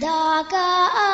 کا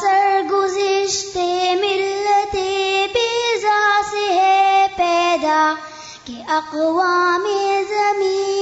سر گزشتے ملتے پیزا سے ہے پیدا کہ اقوام زمین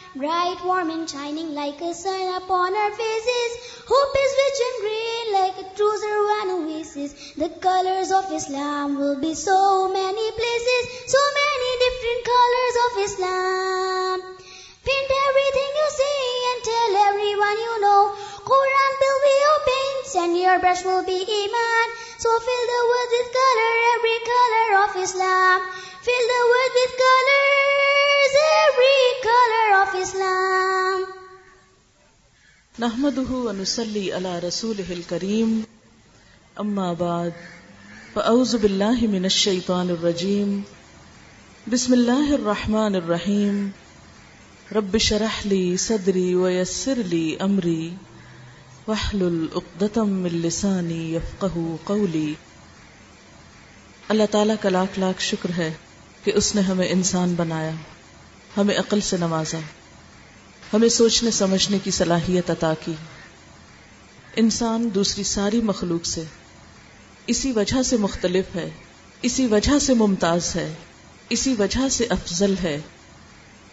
Bright, warm and shining like a sun upon our faces. Hope is rich and green like a trouser one oasis. The colors of Islam will be so many places, so many different colors of Islam. Paint everything you see and tell everyone you know. Quran will be your paints and your brush will be Iman. So fill the world with color, every color of Islam. Fill the world with color. every color of Islam نحمده ونسلي على رسوله الكريم بعد نحمد بالله من الشيطان الرجيم بسم الله الرحمن الرحيم رب شرح لي صدري ويسر لي صدری و یسرلی من لساني العقدم قولي اللہ تعالیٰ کا لاکھ لاکھ شکر ہے کہ اس نے ہمیں انسان بنایا ہمیں عقل سے نوازا ہمیں سوچنے سمجھنے کی صلاحیت عطا کی انسان دوسری ساری مخلوق سے اسی وجہ سے مختلف ہے اسی وجہ سے ممتاز ہے اسی وجہ سے افضل ہے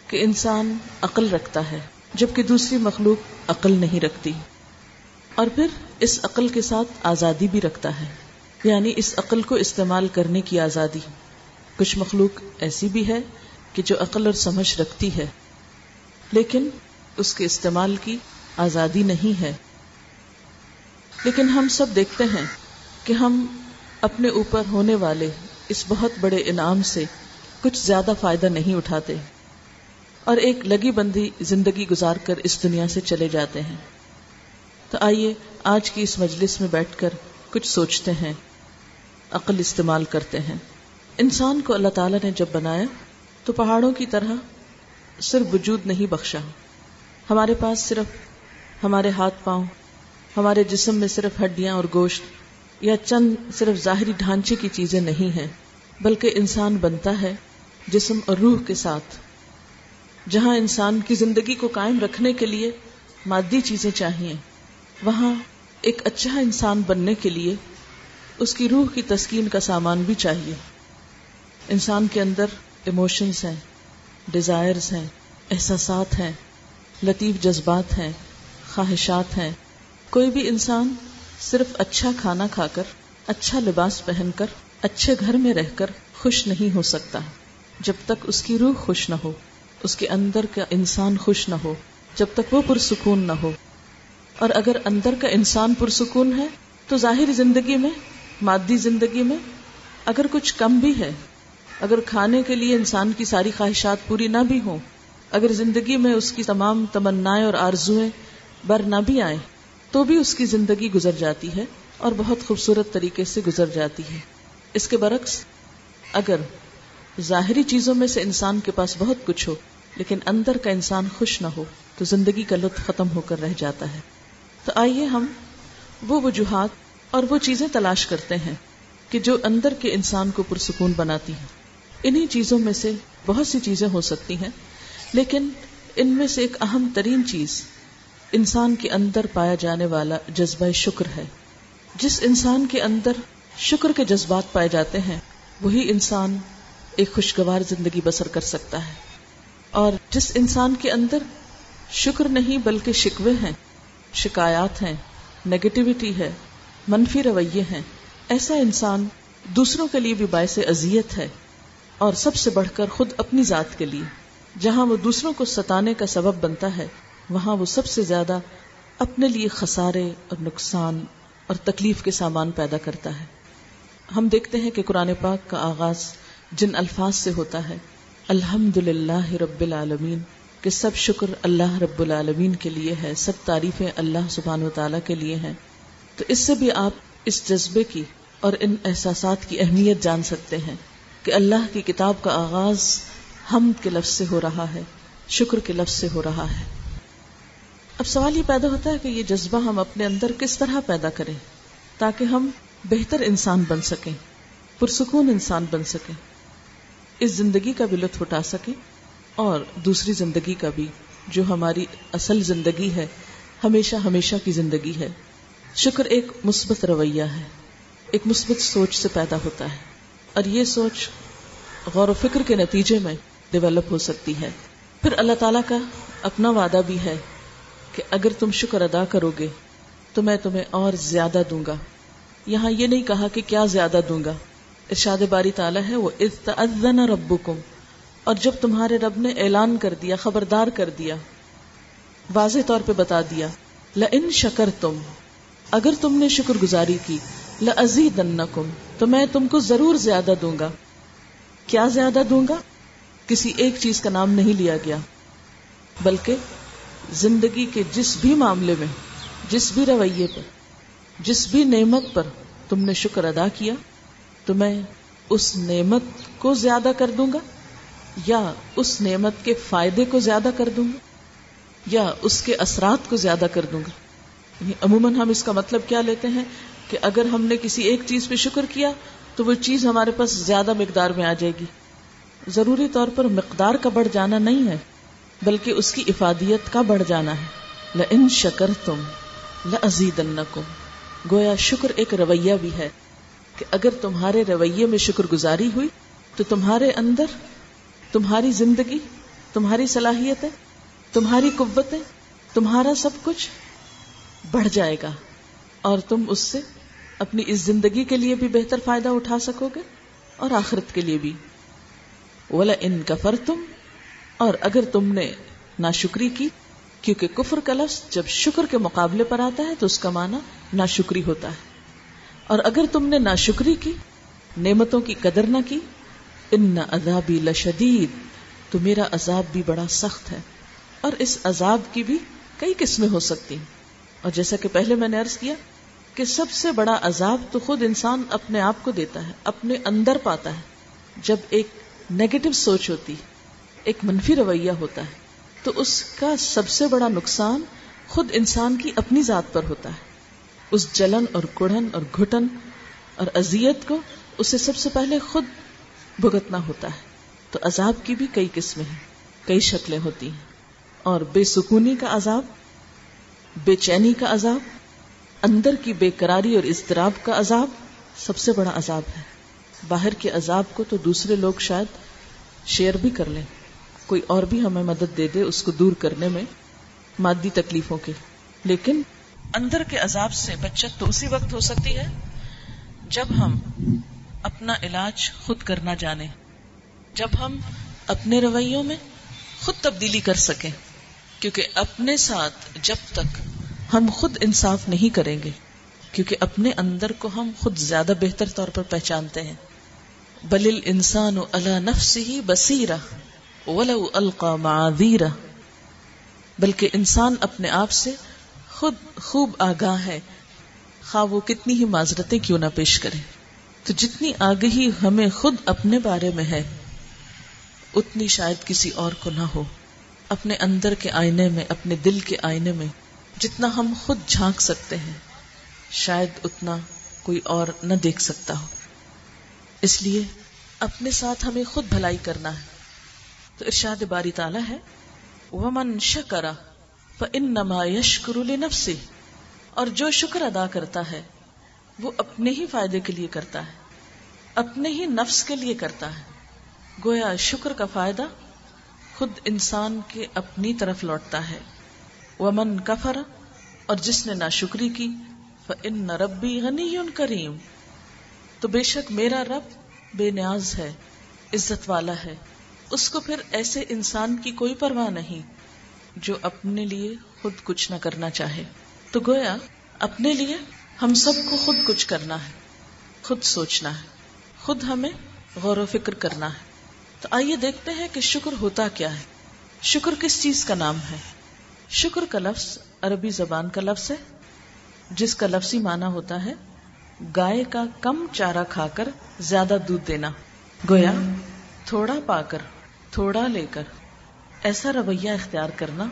کہ انسان عقل رکھتا ہے جبکہ دوسری مخلوق عقل نہیں رکھتی اور پھر اس عقل کے ساتھ آزادی بھی رکھتا ہے یعنی اس عقل کو استعمال کرنے کی آزادی کچھ مخلوق ایسی بھی ہے کہ جو عقل اور سمجھ رکھتی ہے لیکن اس کے استعمال کی آزادی نہیں ہے لیکن ہم سب دیکھتے ہیں کہ ہم اپنے اوپر ہونے والے اس بہت بڑے انعام سے کچھ زیادہ فائدہ نہیں اٹھاتے اور ایک لگی بندی زندگی گزار کر اس دنیا سے چلے جاتے ہیں تو آئیے آج کی اس مجلس میں بیٹھ کر کچھ سوچتے ہیں عقل استعمال کرتے ہیں انسان کو اللہ تعالیٰ نے جب بنایا تو پہاڑوں کی طرح صرف وجود نہیں بخشا ہمارے پاس صرف ہمارے ہاتھ پاؤں ہمارے جسم میں صرف ہڈیاں اور گوشت یا چند صرف ظاہری ڈھانچے کی چیزیں نہیں ہیں بلکہ انسان بنتا ہے جسم اور روح کے ساتھ جہاں انسان کی زندگی کو قائم رکھنے کے لیے مادی چیزیں چاہیے وہاں ایک اچھا انسان بننے کے لیے اس کی روح کی تسکین کا سامان بھی چاہیے انسان کے اندر ایموشنس ہیں ڈیزائرس ہیں احساسات ہیں لطیف جذبات ہیں خواہشات ہیں کوئی بھی انسان صرف اچھا کھانا کھا کر اچھا لباس پہن کر اچھے گھر میں رہ کر خوش نہیں ہو سکتا جب تک اس کی روح خوش نہ ہو اس کے اندر کا انسان خوش نہ ہو جب تک وہ پرسکون نہ ہو اور اگر اندر کا انسان پرسکون ہے تو ظاہر زندگی میں مادی زندگی میں اگر کچھ کم بھی ہے اگر کھانے کے لیے انسان کی ساری خواہشات پوری نہ بھی ہوں اگر زندگی میں اس کی تمام تمنائیں اور آرزوئیں بر نہ بھی آئیں تو بھی اس کی زندگی گزر جاتی ہے اور بہت خوبصورت طریقے سے گزر جاتی ہے اس کے برعکس اگر ظاہری چیزوں میں سے انسان کے پاس بہت کچھ ہو لیکن اندر کا انسان خوش نہ ہو تو زندگی کا لطف ختم ہو کر رہ جاتا ہے تو آئیے ہم وہ وجوہات اور وہ چیزیں تلاش کرتے ہیں کہ جو اندر کے انسان کو پرسکون بناتی ہیں انہی چیزوں میں سے بہت سی چیزیں ہو سکتی ہیں لیکن ان میں سے ایک اہم ترین چیز انسان کے اندر پایا جانے والا جذبہ شکر ہے جس انسان کے اندر شکر کے جذبات پائے جاتے ہیں وہی انسان ایک خوشگوار زندگی بسر کر سکتا ہے اور جس انسان کے اندر شکر نہیں بلکہ شکوے ہیں شکایات ہیں نگیٹیوٹی ہے منفی رویے ہیں ایسا انسان دوسروں کے لیے بھی باعث اذیت ہے اور سب سے بڑھ کر خود اپنی ذات کے لیے جہاں وہ دوسروں کو ستانے کا سبب بنتا ہے وہاں وہ سب سے زیادہ اپنے لیے خسارے اور نقصان اور تکلیف کے سامان پیدا کرتا ہے ہم دیکھتے ہیں کہ قرآن پاک کا آغاز جن الفاظ سے ہوتا ہے الحمد للہ رب العالمین کہ سب شکر اللہ رب العالمین کے لیے ہے سب تعریفیں اللہ سبحان و تعالیٰ کے لیے ہیں تو اس سے بھی آپ اس جذبے کی اور ان احساسات کی اہمیت جان سکتے ہیں کہ اللہ کی کتاب کا آغاز ہم کے لفظ سے ہو رہا ہے شکر کے لفظ سے ہو رہا ہے اب سوال یہ پیدا ہوتا ہے کہ یہ جذبہ ہم اپنے اندر کس طرح پیدا کریں تاکہ ہم بہتر انسان بن سکیں پرسکون انسان بن سکیں اس زندگی کا بھی لطف اٹھا سکیں اور دوسری زندگی کا بھی جو ہماری اصل زندگی ہے ہمیشہ ہمیشہ کی زندگی ہے شکر ایک مثبت رویہ ہے ایک مثبت سوچ سے پیدا ہوتا ہے اور یہ سوچ غور و فکر کے نتیجے میں ڈیولپ ہو سکتی ہے پھر اللہ تعالیٰ کا اپنا وعدہ بھی ہے کہ اگر تم شکر ادا کرو گے تو میں تمہیں اور زیادہ دوں گا یہاں یہ نہیں کہا کہ کیا زیادہ دوں گا ارشاد باری تعالیٰ ہے وہ ربکم اور جب تمہارے رب نے اعلان کر دیا خبردار کر دیا واضح طور پہ بتا دیا ل ان شکر تم اگر تم نے شکر گزاری کی کم تو میں تم کو ضرور زیادہ دوں گا کیا زیادہ دوں گا کسی ایک چیز کا نام نہیں لیا گیا بلکہ زندگی کے جس بھی معاملے میں جس بھی رویے پر جس بھی نعمت پر تم نے شکر ادا کیا تو میں اس نعمت کو زیادہ کر دوں گا یا اس نعمت کے فائدے کو زیادہ کر دوں گا یا اس کے اثرات کو زیادہ کر دوں گا یعنی عموماً ہم اس کا مطلب کیا لیتے ہیں کہ اگر ہم نے کسی ایک چیز پہ شکر کیا تو وہ چیز ہمارے پاس زیادہ مقدار میں آ جائے گی ضروری طور پر مقدار کا بڑھ جانا نہیں ہے بلکہ اس کی افادیت کا بڑھ جانا ہے شکر ان شکر گویا شکر ایک رویہ بھی ہے کہ اگر تمہارے رویے میں شکر گزاری ہوئی تو تمہارے اندر تمہاری زندگی تمہاری صلاحیتیں تمہاری قوتیں تمہارا سب کچھ بڑھ جائے گا اور تم اس سے اپنی اس زندگی کے لیے بھی بہتر فائدہ اٹھا سکو گے اور آخرت کے لیے بھی ولا ان کفر تم اور اگر تم نے ناشکری کی کیونکہ کفر کا لفظ جب شکر کے مقابلے پر آتا ہے تو اس کا معنی ناشکری ہوتا ہے اور اگر تم نے ناشکری کی نعمتوں کی قدر نہ کی ان نہ لشدید تو میرا عذاب بھی بڑا سخت ہے اور اس عذاب کی بھی کئی قسمیں ہو سکتی ہیں اور جیسا کہ پہلے میں نے عرض کیا کہ سب سے بڑا عذاب تو خود انسان اپنے آپ کو دیتا ہے اپنے اندر پاتا ہے جب ایک نیگیٹو سوچ ہوتی ایک منفی رویہ ہوتا ہے تو اس کا سب سے بڑا نقصان خود انسان کی اپنی ذات پر ہوتا ہے اس جلن اور کڑھن اور گھٹن اور اذیت کو اسے سب سے پہلے خود بھگتنا ہوتا ہے تو عذاب کی بھی کئی قسمیں ہیں کئی شکلیں ہوتی ہیں اور بے سکونی کا عذاب بے چینی کا عذاب اندر کی بے قراری اور اضطراب کا عذاب سب سے بڑا عذاب ہے باہر کے عذاب کو تو دوسرے لوگ شاید شیئر بھی کر لیں کوئی اور بھی ہمیں مدد دے دے اس کو دور کرنے میں مادی تکلیفوں کے لیکن اندر کے عذاب سے بچت تو اسی وقت ہو سکتی ہے جب ہم اپنا علاج خود کرنا جانے جب ہم اپنے رویوں میں خود تبدیلی کر سکیں کیونکہ اپنے ساتھ جب تک ہم خود انصاف نہیں کریں گے کیونکہ اپنے اندر کو ہم خود زیادہ بہتر طور پر پہچانتے ہیں بل انسان نفس ہی القا معذیرہ بلکہ انسان اپنے آپ سے خود خوب آگاہ ہے خواہ وہ کتنی ہی معذرتیں کیوں نہ پیش کرے تو جتنی آگہی ہمیں خود اپنے بارے میں ہے اتنی شاید کسی اور کو نہ ہو اپنے اندر کے آئینے میں اپنے دل کے آئینے میں جتنا ہم خود جھانک سکتے ہیں شاید اتنا کوئی اور نہ دیکھ سکتا ہو اس لیے اپنے ساتھ ہمیں خود بھلائی کرنا ہے تو ارشاد باری تالا ہے ومن شکرا کرا و ان نمائش قرول اور جو شکر ادا کرتا ہے وہ اپنے ہی فائدے کے لیے کرتا ہے اپنے ہی نفس کے لیے کرتا ہے گویا شکر کا فائدہ خود انسان کے اپنی طرف لوٹتا ہے من کفر اور جس نے نہ شکری کی رب بھی غنی کریم تو بے شک میرا رب بے نیاز ہے عزت والا ہے اس کو پھر ایسے انسان کی کوئی پرواہ نہیں جو اپنے لیے خود کچھ نہ کرنا چاہے تو گویا اپنے لیے ہم سب کو خود کچھ کرنا ہے خود سوچنا ہے خود ہمیں غور و فکر کرنا ہے تو آئیے دیکھتے ہیں کہ شکر ہوتا کیا ہے شکر کس چیز کا نام ہے شکر کا لفظ عربی زبان کا لفظ ہے جس کا لفظی مانا ہوتا ہے گائے کا کم چارہ کھا کر زیادہ دودھ دینا گویا تھوڑا پا کر تھوڑا لے کر ایسا رویہ اختیار کرنا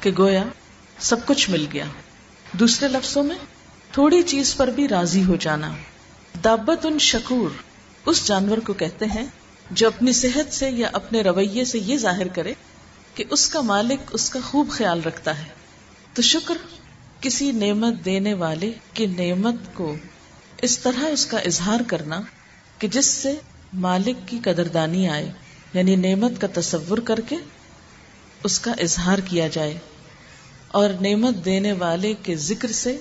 کہ گویا سب کچھ مل گیا دوسرے لفظوں میں تھوڑی چیز پر بھی راضی ہو جانا دابت ان شکور اس جانور کو کہتے ہیں جو اپنی صحت سے یا اپنے رویے سے یہ ظاہر کرے کہ اس کا مالک اس کا خوب خیال رکھتا ہے تو شکر کسی نعمت دینے والے کی نعمت کو اس طرح اس کا اظہار کرنا کہ جس سے مالک کی قدردانی آئے یعنی نعمت کا تصور کر کے اس کا اظہار کیا جائے اور نعمت دینے والے کے ذکر سے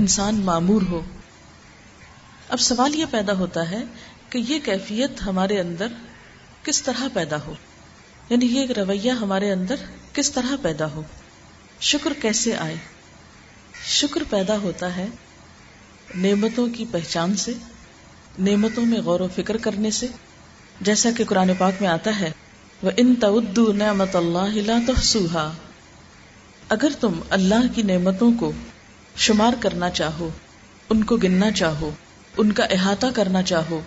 انسان معمور ہو اب سوال یہ پیدا ہوتا ہے کہ یہ کیفیت ہمارے اندر کس طرح پیدا ہو یعنی یہ ایک رویہ ہمارے اندر کس طرح پیدا ہو شکر کیسے آئے شکر پیدا ہوتا ہے نعمتوں کی پہچان سے نعمتوں میں غور و فکر کرنے سے جیسا کہ قرآن پاک میں آتا ہے وہ ان تدو نعمت اللہ تو اگر تم اللہ کی نعمتوں کو شمار کرنا چاہو ان کو گننا چاہو ان کا احاطہ کرنا چاہو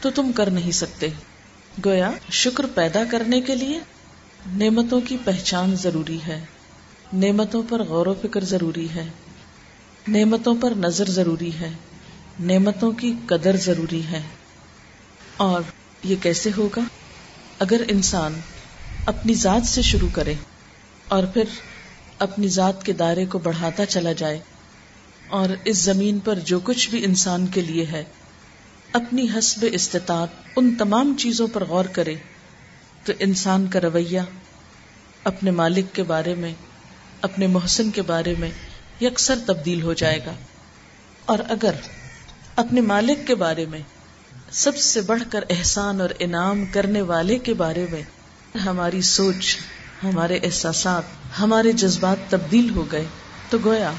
تو تم کر نہیں سکتے گویا شکر پیدا کرنے کے لیے نعمتوں کی پہچان ضروری ہے نعمتوں پر غور و فکر ضروری ہے نعمتوں پر نظر ضروری ہے نعمتوں کی قدر ضروری ہے اور یہ کیسے ہوگا اگر انسان اپنی ذات سے شروع کرے اور پھر اپنی ذات کے دائرے کو بڑھاتا چلا جائے اور اس زمین پر جو کچھ بھی انسان کے لیے ہے اپنی حسب استطاعت ان تمام چیزوں پر غور کرے تو انسان کا رویہ اپنے مالک کے بارے میں اپنے محسن کے بارے میں یکسر تبدیل ہو جائے گا اور اگر اپنے مالک کے بارے میں سب سے بڑھ کر احسان اور انعام کرنے والے کے بارے میں ہماری سوچ ہمارے احساسات ہمارے جذبات تبدیل ہو گئے تو گویا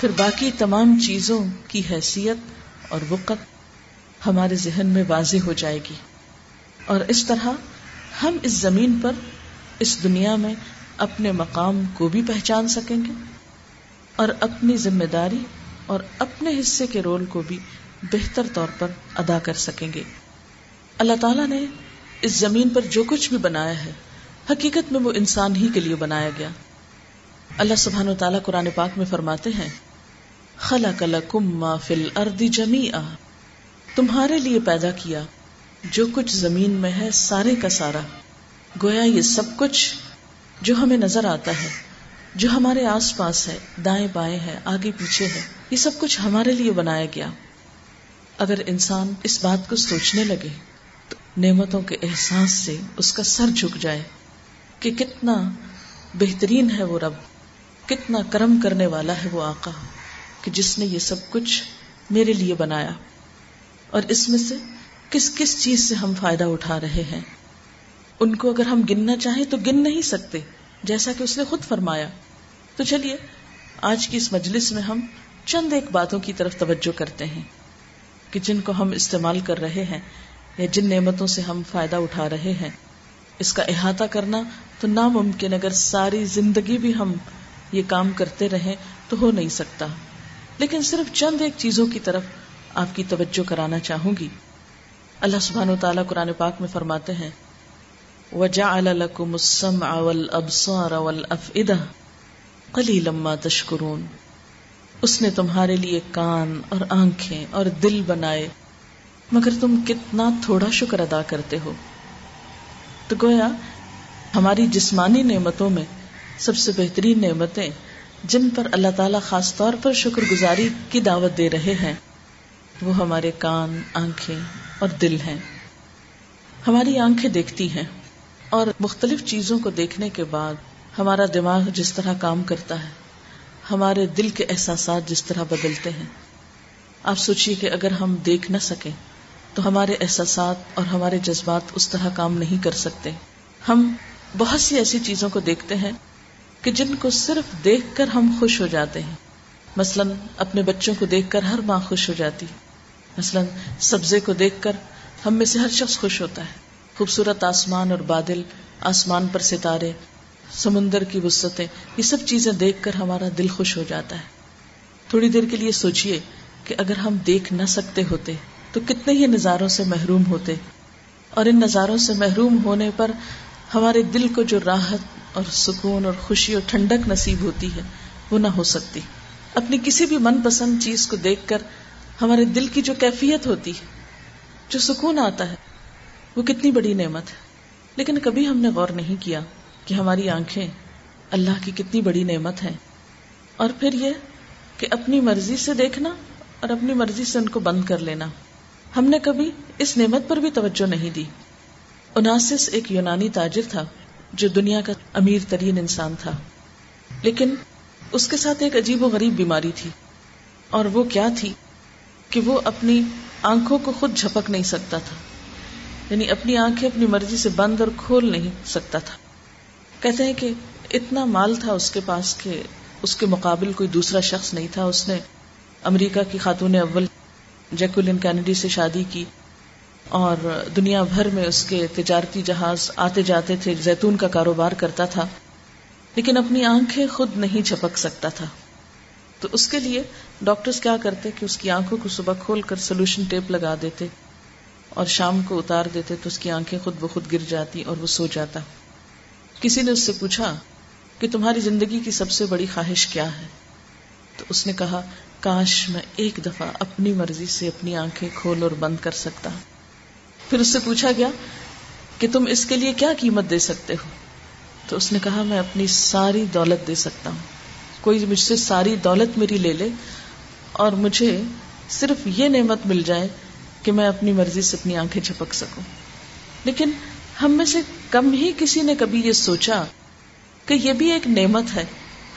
پھر باقی تمام چیزوں کی حیثیت اور وقت ہمارے ذہن میں واضح ہو جائے گی اور اس طرح ہم اس زمین پر اس دنیا میں اپنے مقام کو بھی پہچان سکیں گے اور اپنی ذمہ داری اور اپنے حصے کے رول کو بھی بہتر طور پر ادا کر سکیں گے اللہ تعالیٰ نے اس زمین پر جو کچھ بھی بنایا ہے حقیقت میں وہ انسان ہی کے لیے بنایا گیا اللہ سبحان و تعالیٰ قرآن پاک میں فرماتے ہیں خلا کلا کما فل اردی جمی آ تمہارے لیے پیدا کیا جو کچھ زمین میں ہے سارے کا سارا گویا یہ سب کچھ جو ہمیں نظر آتا ہے جو ہمارے آس پاس ہے دائیں بائیں ہے آگے پیچھے ہے یہ سب کچھ ہمارے لیے بنایا گیا اگر انسان اس بات کو سوچنے لگے تو نعمتوں کے احساس سے اس کا سر جھک جائے کہ کتنا بہترین ہے وہ رب کتنا کرم کرنے والا ہے وہ آقا کہ جس نے یہ سب کچھ میرے لیے بنایا اور اس میں سے کس کس چیز سے ہم فائدہ اٹھا رہے ہیں ان کو اگر ہم گننا چاہیں تو گن نہیں سکتے جیسا کہ اس نے خود فرمایا تو چلیے آج کی اس مجلس میں ہم چند ایک باتوں کی طرف توجہ کرتے ہیں کہ جن کو ہم استعمال کر رہے ہیں یا جن نعمتوں سے ہم فائدہ اٹھا رہے ہیں اس کا احاطہ کرنا تو ناممکن اگر ساری زندگی بھی ہم یہ کام کرتے رہیں تو ہو نہیں سکتا لیکن صرف چند ایک چیزوں کی طرف آپ کی توجہ کرانا چاہوں گی اللہ سبحان و تعالیٰ قرآن پاک میں فرماتے ہیں وجا مسم اول ابسو اور اول افیدا کلی لما تشکرون اس نے تمہارے لیے کان اور آنکھیں اور دل بنائے مگر تم کتنا تھوڑا شکر ادا کرتے ہو تو گویا ہماری جسمانی نعمتوں میں سب سے بہترین نعمتیں جن پر اللہ تعالیٰ خاص طور پر شکر گزاری کی دعوت دے رہے ہیں وہ ہمارے کان آنکھیں اور دل ہیں ہماری آنکھیں دیکھتی ہیں اور مختلف چیزوں کو دیکھنے کے بعد ہمارا دماغ جس طرح کام کرتا ہے ہمارے دل کے احساسات جس طرح بدلتے ہیں آپ سوچئے کہ اگر ہم دیکھ نہ سکیں تو ہمارے احساسات اور ہمارے جذبات اس طرح کام نہیں کر سکتے ہم بہت سی ایسی چیزوں کو دیکھتے ہیں کہ جن کو صرف دیکھ کر ہم خوش ہو جاتے ہیں مثلاً اپنے بچوں کو دیکھ کر ہر ماں خوش ہو جاتی ہے مثلا سبزے کو دیکھ کر ہم میں سے ہر شخص خوش ہوتا ہے خوبصورت آسمان اور بادل آسمان پر ستارے سمندر کی وسطیں یہ سب چیزیں دیکھ کر ہمارا دل خوش ہو جاتا ہے تھوڑی دیر کے لیے سوچئے کہ اگر ہم دیکھ نہ سکتے ہوتے تو کتنے ہی نظاروں سے محروم ہوتے اور ان نظاروں سے محروم ہونے پر ہمارے دل کو جو راحت اور سکون اور خوشی اور ٹھنڈک نصیب ہوتی ہے وہ نہ ہو سکتی اپنی کسی بھی من پسند چیز کو دیکھ کر ہمارے دل کی جو کیفیت ہوتی ہے جو سکون آتا ہے وہ کتنی بڑی نعمت ہے لیکن کبھی ہم نے غور نہیں کیا کہ ہماری آنکھیں اللہ کی کتنی بڑی نعمت ہیں اور پھر یہ کہ اپنی مرضی سے دیکھنا اور اپنی مرضی سے ان کو بند کر لینا ہم نے کبھی اس نعمت پر بھی توجہ نہیں دی اناسس ایک یونانی تاجر تھا جو دنیا کا امیر ترین انسان تھا لیکن اس کے ساتھ ایک عجیب و غریب بیماری تھی اور وہ کیا تھی کہ وہ اپنی آنکھوں کو خود جھپک نہیں سکتا تھا یعنی اپنی آنکھیں اپنی مرضی سے بند اور کھول نہیں سکتا تھا کہتے ہیں کہ اتنا مال تھا اس کے پاس کہ اس کے مقابل کوئی دوسرا شخص نہیں تھا اس نے امریکہ کی خاتون اول جیکولن کینیڈی سے شادی کی اور دنیا بھر میں اس کے تجارتی جہاز آتے جاتے تھے زیتون کا کاروبار کرتا تھا لیکن اپنی آنکھیں خود نہیں جھپک سکتا تھا تو اس کے لیے ڈاکٹرس کیا کرتے کہ اس کی آنکھوں کو صبح کھول کر سولوشن ٹیپ لگا دیتے اور شام کو اتار دیتے تو اس کی آنکھیں خود بخود گر جاتی اور وہ سو جاتا کسی نے اس سے پوچھا کہ تمہاری زندگی کی سب سے بڑی خواہش کیا ہے تو اس نے کہا کاش میں ایک دفعہ اپنی مرضی سے اپنی آنکھیں کھول اور بند کر سکتا پھر اس سے پوچھا گیا کہ تم اس کے لیے کیا قیمت دے سکتے ہو تو اس نے کہا میں اپنی ساری دولت دے سکتا ہوں کوئی مجھ سے ساری دولت میری لے لے اور مجھے صرف یہ نعمت مل جائے کہ میں اپنی مرضی سے اپنی آنکھیں چھپک سکوں لیکن ہم میں سے کم ہی کسی نے کبھی یہ سوچا کہ یہ بھی ایک نعمت ہے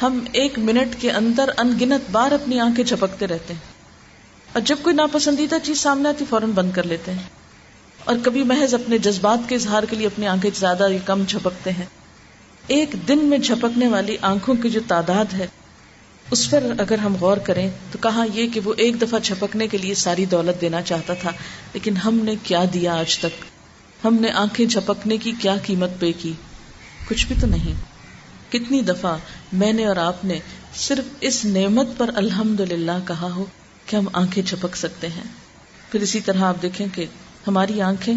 ہم ایک منٹ کے اندر ان گنت بار اپنی آنکھیں جھپکتے رہتے ہیں اور جب کوئی ناپسندیدہ چیز سامنے آتی فوراً بند کر لیتے ہیں اور کبھی محض اپنے جذبات کے اظہار کے لیے اپنی آنکھیں زیادہ یا کم چھپکتے ہیں ایک دن میں جھپکنے والی آنکھوں کی جو تعداد ہے اس پر اگر ہم غور کریں تو کہا یہ کہ وہ ایک دفعہ چھپکنے کے لیے ساری دولت دینا چاہتا تھا لیکن ہم نے کیا دیا آج تک ہم نے آنکھیں جھپکنے کی کیا قیمت پے کی کچھ بھی تو نہیں کتنی دفعہ میں نے اور آپ نے صرف اس نعمت پر الحمد للہ کہا ہو کہ ہم آنکھیں چھپک سکتے ہیں پھر اسی طرح آپ دیکھیں کہ ہماری آنکھیں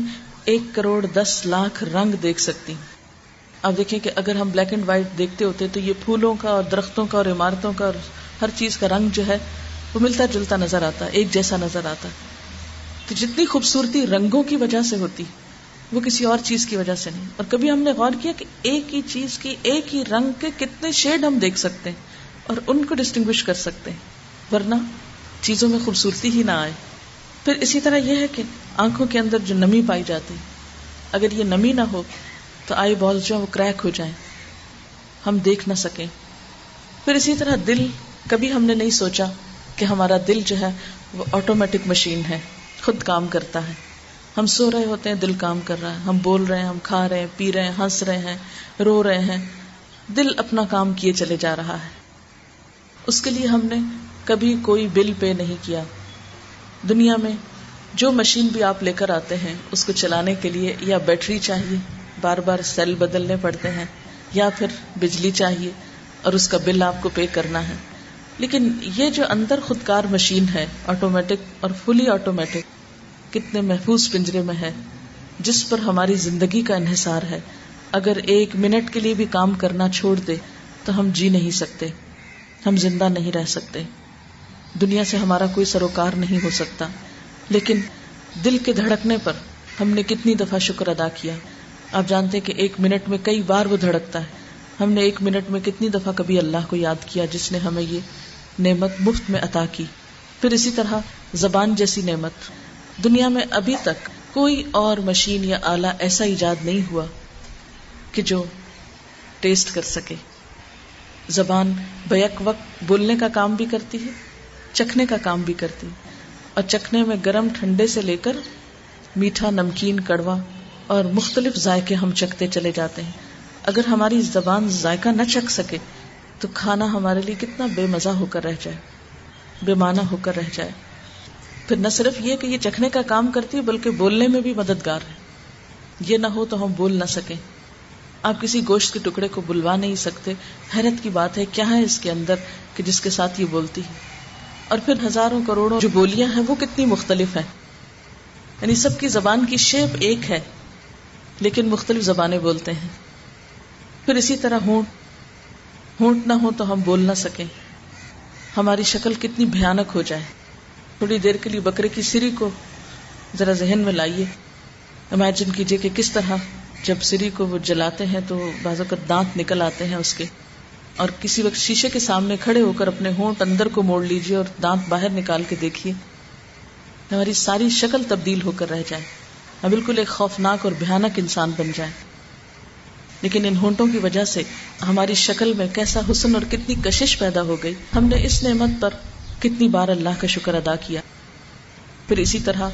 ایک کروڑ دس لاکھ رنگ دیکھ سکتی ہیں آپ دیکھیں کہ اگر ہم بلیک اینڈ وائٹ دیکھتے ہوتے تو یہ پھولوں کا اور درختوں کا اور عمارتوں کا اور ہر چیز کا رنگ جو ہے وہ ملتا جلتا نظر آتا ہے ایک جیسا نظر آتا تو جتنی خوبصورتی رنگوں کی وجہ سے ہوتی وہ کسی اور چیز کی وجہ سے نہیں اور کبھی ہم نے غور کیا کہ ایک ہی چیز کی ایک ہی رنگ کے کتنے شیڈ ہم دیکھ سکتے ہیں اور ان کو ڈسٹنگوش کر سکتے ہیں ورنہ چیزوں میں خوبصورتی ہی نہ آئے پھر اسی طرح یہ ہے کہ آنکھوں کے اندر جو نمی پائی جاتی اگر یہ نمی نہ ہو تو آئی بال جو وہ کریک ہو جائیں ہم دیکھ نہ سکیں پھر اسی طرح دل کبھی ہم نے نہیں سوچا کہ ہمارا دل جو ہے وہ آٹومیٹک مشین ہے خود کام کرتا ہے ہم سو رہے ہوتے ہیں دل کام کر رہا ہے ہم بول رہے ہیں ہم کھا رہے ہیں پی رہے ہیں ہنس رہے ہیں رو رہے ہیں دل اپنا کام کیے چلے جا رہا ہے اس کے لیے ہم نے کبھی کوئی بل پے نہیں کیا دنیا میں جو مشین بھی آپ لے کر آتے ہیں اس کو چلانے کے لیے یا بیٹری چاہیے بار بار سیل بدلنے پڑتے ہیں یا پھر بجلی چاہیے اور اس کا بل آپ کو پے کرنا ہے لیکن یہ جو اندر خود کار مشین ہے آٹومیٹک اور فلی آٹومیٹک کتنے محفوظ پنجرے میں ہے جس پر ہماری زندگی کا انحصار ہے اگر ایک منٹ کے لیے بھی کام کرنا چھوڑ دے تو ہم جی نہیں سکتے ہم زندہ نہیں رہ سکتے دنیا سے ہمارا کوئی سروکار نہیں ہو سکتا لیکن دل کے دھڑکنے پر ہم نے کتنی دفعہ شکر ادا کیا آپ جانتے کہ ایک منٹ میں کئی بار وہ دھڑکتا ہے ہم نے ایک منٹ میں کتنی دفعہ کبھی اللہ کو یاد کیا جس نے ہمیں یہ نعمت مفت میں عطا کی پھر اسی طرح زبان جیسی نعمت دنیا میں ابھی تک کوئی اور مشین یا آلہ ایسا ایجاد نہیں ہوا کہ جو ٹیسٹ کر سکے زبان بیک وقت بولنے کا کام بھی کرتی ہے چکھنے کا کام بھی کرتی ہے اور چکھنے میں گرم ٹھنڈے سے لے کر میٹھا نمکین کڑوا اور مختلف ذائقے ہم چکھتے چلے جاتے ہیں اگر ہماری زبان ذائقہ نہ چکھ سکے تو کھانا ہمارے لیے کتنا بے مزہ ہو کر رہ جائے بے معنی ہو کر رہ جائے پھر نہ صرف یہ کہ یہ چکھنے کا کام کرتی ہے بلکہ بولنے میں بھی مددگار ہے یہ نہ ہو تو ہم بول نہ سکیں آپ کسی گوشت کے ٹکڑے کو بلوا نہیں سکتے حیرت کی بات ہے کیا ہے اس کے اندر کہ جس کے ساتھ یہ بولتی ہے اور پھر ہزاروں کروڑوں جو بولیاں ہیں وہ کتنی مختلف ہیں یعنی سب کی زبان کی شیپ ایک ہے لیکن مختلف زبانیں بولتے ہیں پھر اسی طرح ہونٹ ہونٹ نہ ہو تو ہم بول نہ سکیں ہماری شکل کتنی بھیانک ہو جائے تھوڑی دیر کے لیے بکرے کی سری کو ذرا ذہن میں لائیے امیجن کیجیے کہ کس طرح جب سری کو وہ جلاتے ہیں تو بعض اوقات دانت نکل آتے ہیں اس کے اور کسی وقت شیشے کے سامنے کھڑے ہو کر اپنے ہونٹ اندر کو موڑ لیجیے اور دانت باہر نکال کے دیکھیے ہماری ساری شکل تبدیل ہو کر رہ جائے ہم بالکل ایک خوفناک اور بھیانک انسان بن جائیں لیکن ان ہونٹوں کی وجہ سے ہماری شکل میں کیسا حسن اور کتنی کشش پیدا ہو گئی ہم نے اس نعمت پر کتنی بار اللہ کا شکر ادا کیا پھر اسی طرح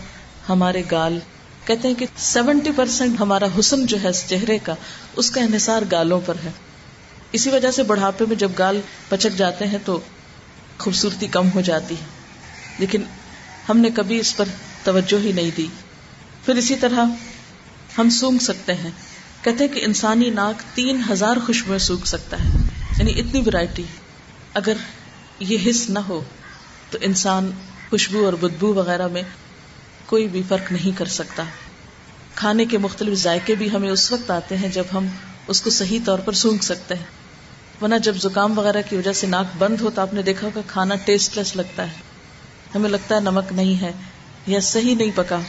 ہمارے گال کہتے ہیں کہ سیونٹی پرسینٹ ہمارا حسن جو ہے چہرے کا اس کا انحصار گالوں پر ہے اسی وجہ سے بڑھاپے میں جب گال پچک جاتے ہیں تو خوبصورتی کم ہو جاتی ہے لیکن ہم نے کبھی اس پر توجہ ہی نہیں دی پھر اسی طرح ہم سونگ سکتے ہیں کہتے ہیں کہ انسانی ناک تین ہزار خوشبو سوگ سکتا ہے یعنی اتنی ویرائٹی اگر یہ حص نہ ہو تو انسان خوشبو اور بدبو وغیرہ میں کوئی بھی فرق نہیں کر سکتا کھانے کے مختلف ذائقے بھی ہمیں اس وقت آتے ہیں جب ہم اس کو صحیح طور پر سونگ سکتے ہیں ورنہ جب زکام وغیرہ کی وجہ سے ناک بند ہو تو آپ نے دیکھا ہوگا کھانا ٹیسٹ لیس لگتا ہے ہمیں لگتا ہے نمک نہیں ہے یا صحیح نہیں پکا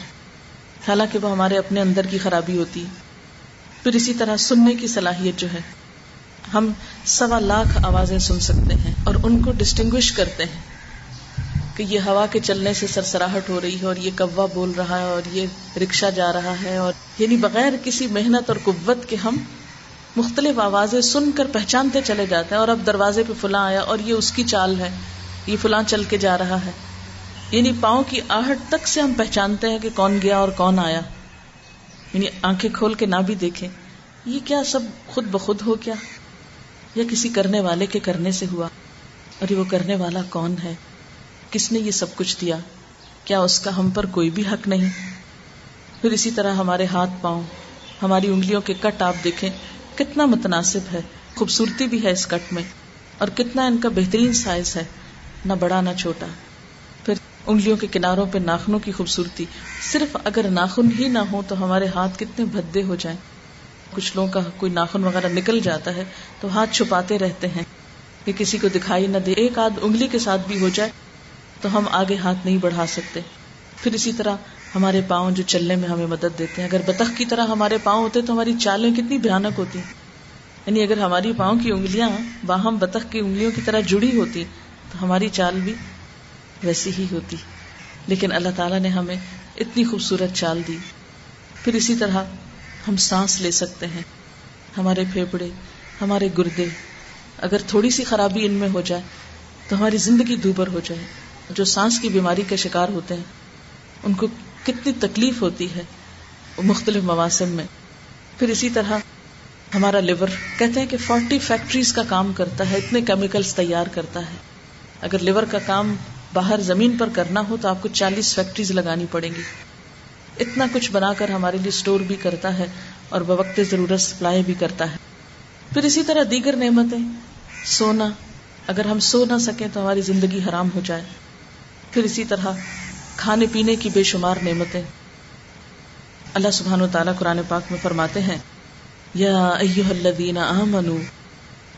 حالانکہ وہ ہمارے اپنے اندر کی خرابی ہوتی ہے پھر اسی طرح سننے کی صلاحیت جو ہے ہم سوا لاکھ آوازیں سن سکتے ہیں اور ان کو ڈسٹنگوش کرتے ہیں کہ یہ ہوا کے چلنے سے سرسراہٹ ہو رہی ہے اور یہ کوا بول رہا ہے اور یہ رکشا جا رہا ہے اور یعنی بغیر کسی محنت اور قوت کے ہم مختلف آوازیں سن کر پہچانتے چلے جاتے ہیں اور اب دروازے پہ فلاں آیا اور یہ اس کی چال ہے یہ فلاں چل کے جا رہا ہے یعنی پاؤں کی آہٹ تک سے ہم پہچانتے ہیں کہ کون گیا اور کون آیا یعنی آنکھیں کھول کے نہ بھی دیکھیں یہ کیا سب خود بخود ہو کیا یا کسی کرنے والے کے کرنے سے ہوا اور وہ کرنے والا کون ہے کس نے یہ سب کچھ دیا کیا اس کا ہم پر کوئی بھی حق نہیں پھر اسی طرح ہمارے ہاتھ پاؤں ہماری انگلیوں کے کٹ آپ دیکھیں کتنا متناسب ہے خوبصورتی بھی ہے اس کٹ میں اور کتنا ان کا بہترین سائز ہے نہ بڑا نہ چھوٹا انگلیوں کے کناروں پہ ناخنوں کی خوبصورتی صرف اگر ناخن ہی نہ ہو تو ہمارے ہاتھ کتنے ہو جائیں کچھ لوگوں کا کوئی ناخن وغیرہ نکل جاتا ہے تو ہاتھ چھپاتے رہتے ہیں کہ کسی کو دکھائی نہ دے ایک آدھ انگلی کے ساتھ بھی ہو جائے تو ہم آگے ہاتھ نہیں بڑھا سکتے پھر اسی طرح ہمارے پاؤں جو چلنے میں ہمیں مدد دیتے ہیں اگر بطخ کی طرح ہمارے پاؤں ہوتے تو ہماری چالیں کتنی بھیانک ہوتی یعنی اگر ہماری پاؤں کی انگلیاں باہم بطخ کی انگلیوں کی طرح جڑی ہوتی تو ہماری چال بھی ویسی ہی ہوتی لیکن اللہ تعالیٰ نے ہمیں اتنی خوبصورت چال دی پھر اسی طرح ہم سانس لے سکتے ہیں ہمارے پھیپڑے ہمارے گردے اگر تھوڑی سی خرابی ان میں ہو جائے تو ہماری زندگی دوبر ہو جائے جو سانس کی بیماری کا شکار ہوتے ہیں ان کو کتنی تکلیف ہوتی ہے مختلف مواسم میں پھر اسی طرح ہمارا لیور کہتے ہیں کہ فورٹی فیکٹریز کا کام کرتا ہے اتنے کیمیکلز تیار کرتا ہے اگر لیور کا کام باہر زمین پر کرنا ہو تو آپ کو چالیس فیکٹریز لگانی پڑیں گی اتنا کچھ بنا کر ہمارے لیے اسٹور بھی کرتا ہے اور بوقت ضرورت سپلائی بھی کرتا ہے پھر اسی طرح دیگر نعمتیں سونا اگر ہم سو نہ سکیں تو ہماری زندگی حرام ہو جائے پھر اسی طرح کھانے پینے کی بے شمار نعمتیں اللہ سبحان و تعالیٰ قرآن پاک میں فرماتے ہیں یا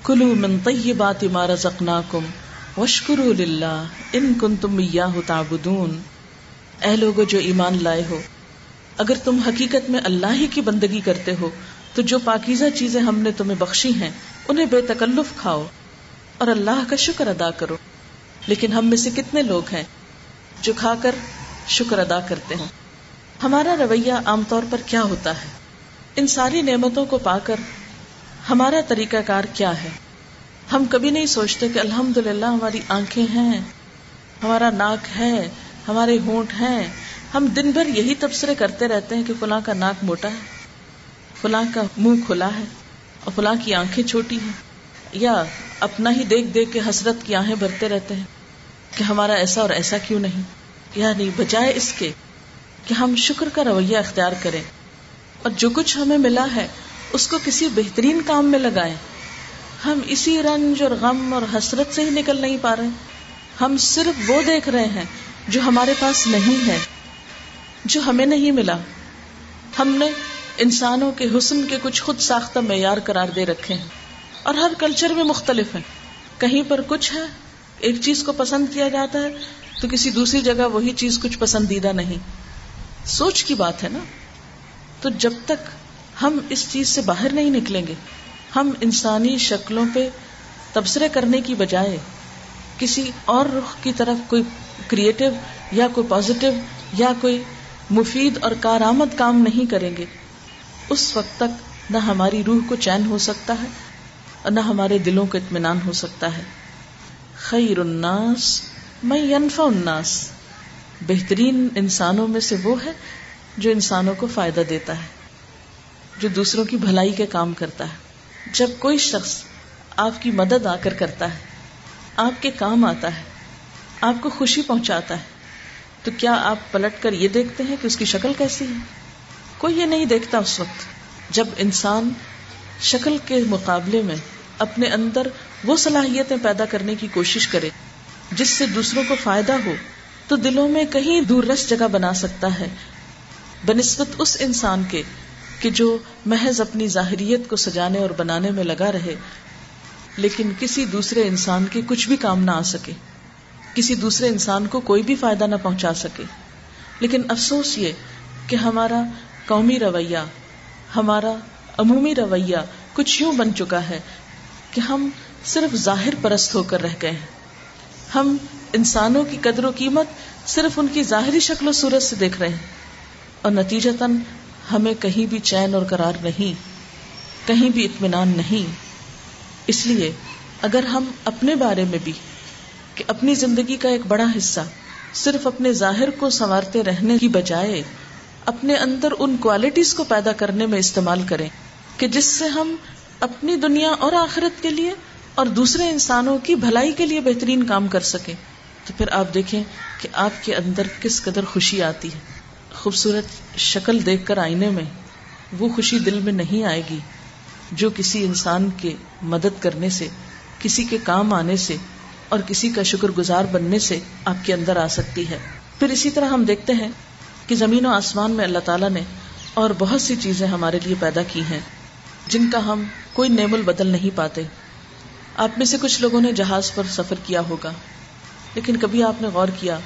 کلو رزقناکم اللہ ان کن تم یادون اے لوگ جو ایمان لائے ہو اگر تم حقیقت میں اللہ ہی کی بندگی کرتے ہو تو جو پاکیزہ چیزیں ہم نے تمہیں بخشی ہیں انہیں بے تکلف کھاؤ اور اللہ کا شکر ادا کرو لیکن ہم میں سے کتنے لوگ ہیں جو کھا کر شکر ادا کرتے ہیں ہمارا رویہ عام طور پر کیا ہوتا ہے ان ساری نعمتوں کو پا کر ہمارا طریقہ کار کیا ہے ہم کبھی نہیں سوچتے کہ الحمد للہ ہماری آنکھیں ہیں ہمارا ناک ہے ہمارے ہونٹ ہیں ہم دن بھر یہی تبصرے کرتے رہتے ہیں کہ فلاں کا ناک موٹا ہے فلاں کا منہ کھلا ہے اور فلاں کی آنکھیں چھوٹی ہیں یا اپنا ہی دیکھ دیکھ کے حسرت کی آنکھیں بھرتے رہتے ہیں کہ ہمارا ایسا اور ایسا کیوں نہیں یا یعنی نہیں بجائے اس کے کہ ہم شکر کا رویہ اختیار کریں اور جو کچھ ہمیں ملا ہے اس کو کسی بہترین کام میں لگائیں ہم اسی رنج اور غم اور حسرت سے ہی نکل نہیں پا رہے ہم صرف وہ دیکھ رہے ہیں جو ہمارے پاس نہیں ہے جو ہمیں نہیں ملا ہم نے انسانوں کے حسن کے کچھ خود ساختہ معیار قرار دے رکھے ہیں اور ہر کلچر میں مختلف ہیں کہیں پر کچھ ہے ایک چیز کو پسند کیا جاتا ہے تو کسی دوسری جگہ وہی چیز کچھ پسندیدہ نہیں سوچ کی بات ہے نا تو جب تک ہم اس چیز سے باہر نہیں نکلیں گے ہم انسانی شکلوں پہ تبصرے کرنے کی بجائے کسی اور رخ کی طرف کوئی کریٹو یا کوئی پازیٹو یا کوئی مفید اور کارآمد کام نہیں کریں گے اس وقت تک نہ ہماری روح کو چین ہو سکتا ہے اور نہ ہمارے دلوں کو اطمینان ہو سکتا ہے خیر الناس میں ینفا الناس بہترین انسانوں میں سے وہ ہے جو انسانوں کو فائدہ دیتا ہے جو دوسروں کی بھلائی کے کام کرتا ہے جب کوئی شخص آپ کی مدد آ کر کرتا ہے آپ کے کام آتا ہے آپ کو خوشی پہنچاتا ہے تو کیا آپ پلٹ کر یہ دیکھتے ہیں کہ اس کی شکل کیسی ہے کوئی یہ نہیں دیکھتا اس وقت جب انسان شکل کے مقابلے میں اپنے اندر وہ صلاحیتیں پیدا کرنے کی کوشش کرے جس سے دوسروں کو فائدہ ہو تو دلوں میں کہیں دور رس جگہ بنا سکتا ہے بنسبت اس انسان کے کہ جو محض اپنی ظاہریت کو سجانے اور بنانے میں لگا رہے لیکن کسی دوسرے انسان کے کچھ بھی کام نہ آ سکے کسی دوسرے انسان کو کوئی بھی فائدہ نہ پہنچا سکے لیکن افسوس یہ کہ ہمارا قومی رویہ ہمارا عمومی رویہ کچھ یوں بن چکا ہے کہ ہم صرف ظاہر پرست ہو کر رہ گئے ہیں ہم انسانوں کی قدر و قیمت صرف ان کی ظاہری شکل و صورت سے دیکھ رہے ہیں اور نتیجتاً ہمیں کہیں بھی چین اور کرار نہیں کہیں بھی اطمینان نہیں اس لیے اگر ہم اپنے بارے میں بھی کہ اپنی زندگی کا ایک بڑا حصہ صرف اپنے ظاہر کو سنوارتے رہنے کی بجائے اپنے اندر ان کوالٹیز کو پیدا کرنے میں استعمال کریں کہ جس سے ہم اپنی دنیا اور آخرت کے لیے اور دوسرے انسانوں کی بھلائی کے لیے بہترین کام کر سکیں تو پھر آپ دیکھیں کہ آپ کے اندر کس قدر خوشی آتی ہے خوبصورت شکل دیکھ کر آئینے میں وہ خوشی دل میں نہیں آئے گی جو کسی انسان کے مدد کرنے سے کسی کے کام آنے سے اور کسی کا شکر گزار بننے سے آپ کے اندر آ سکتی ہے پھر اسی طرح ہم دیکھتے ہیں کہ زمین و آسمان میں اللہ تعالیٰ نے اور بہت سی چیزیں ہمارے لیے پیدا کی ہیں جن کا ہم کوئی نیم البدل نہیں پاتے آپ میں سے کچھ لوگوں نے جہاز پر سفر کیا ہوگا لیکن کبھی آپ نے غور کیا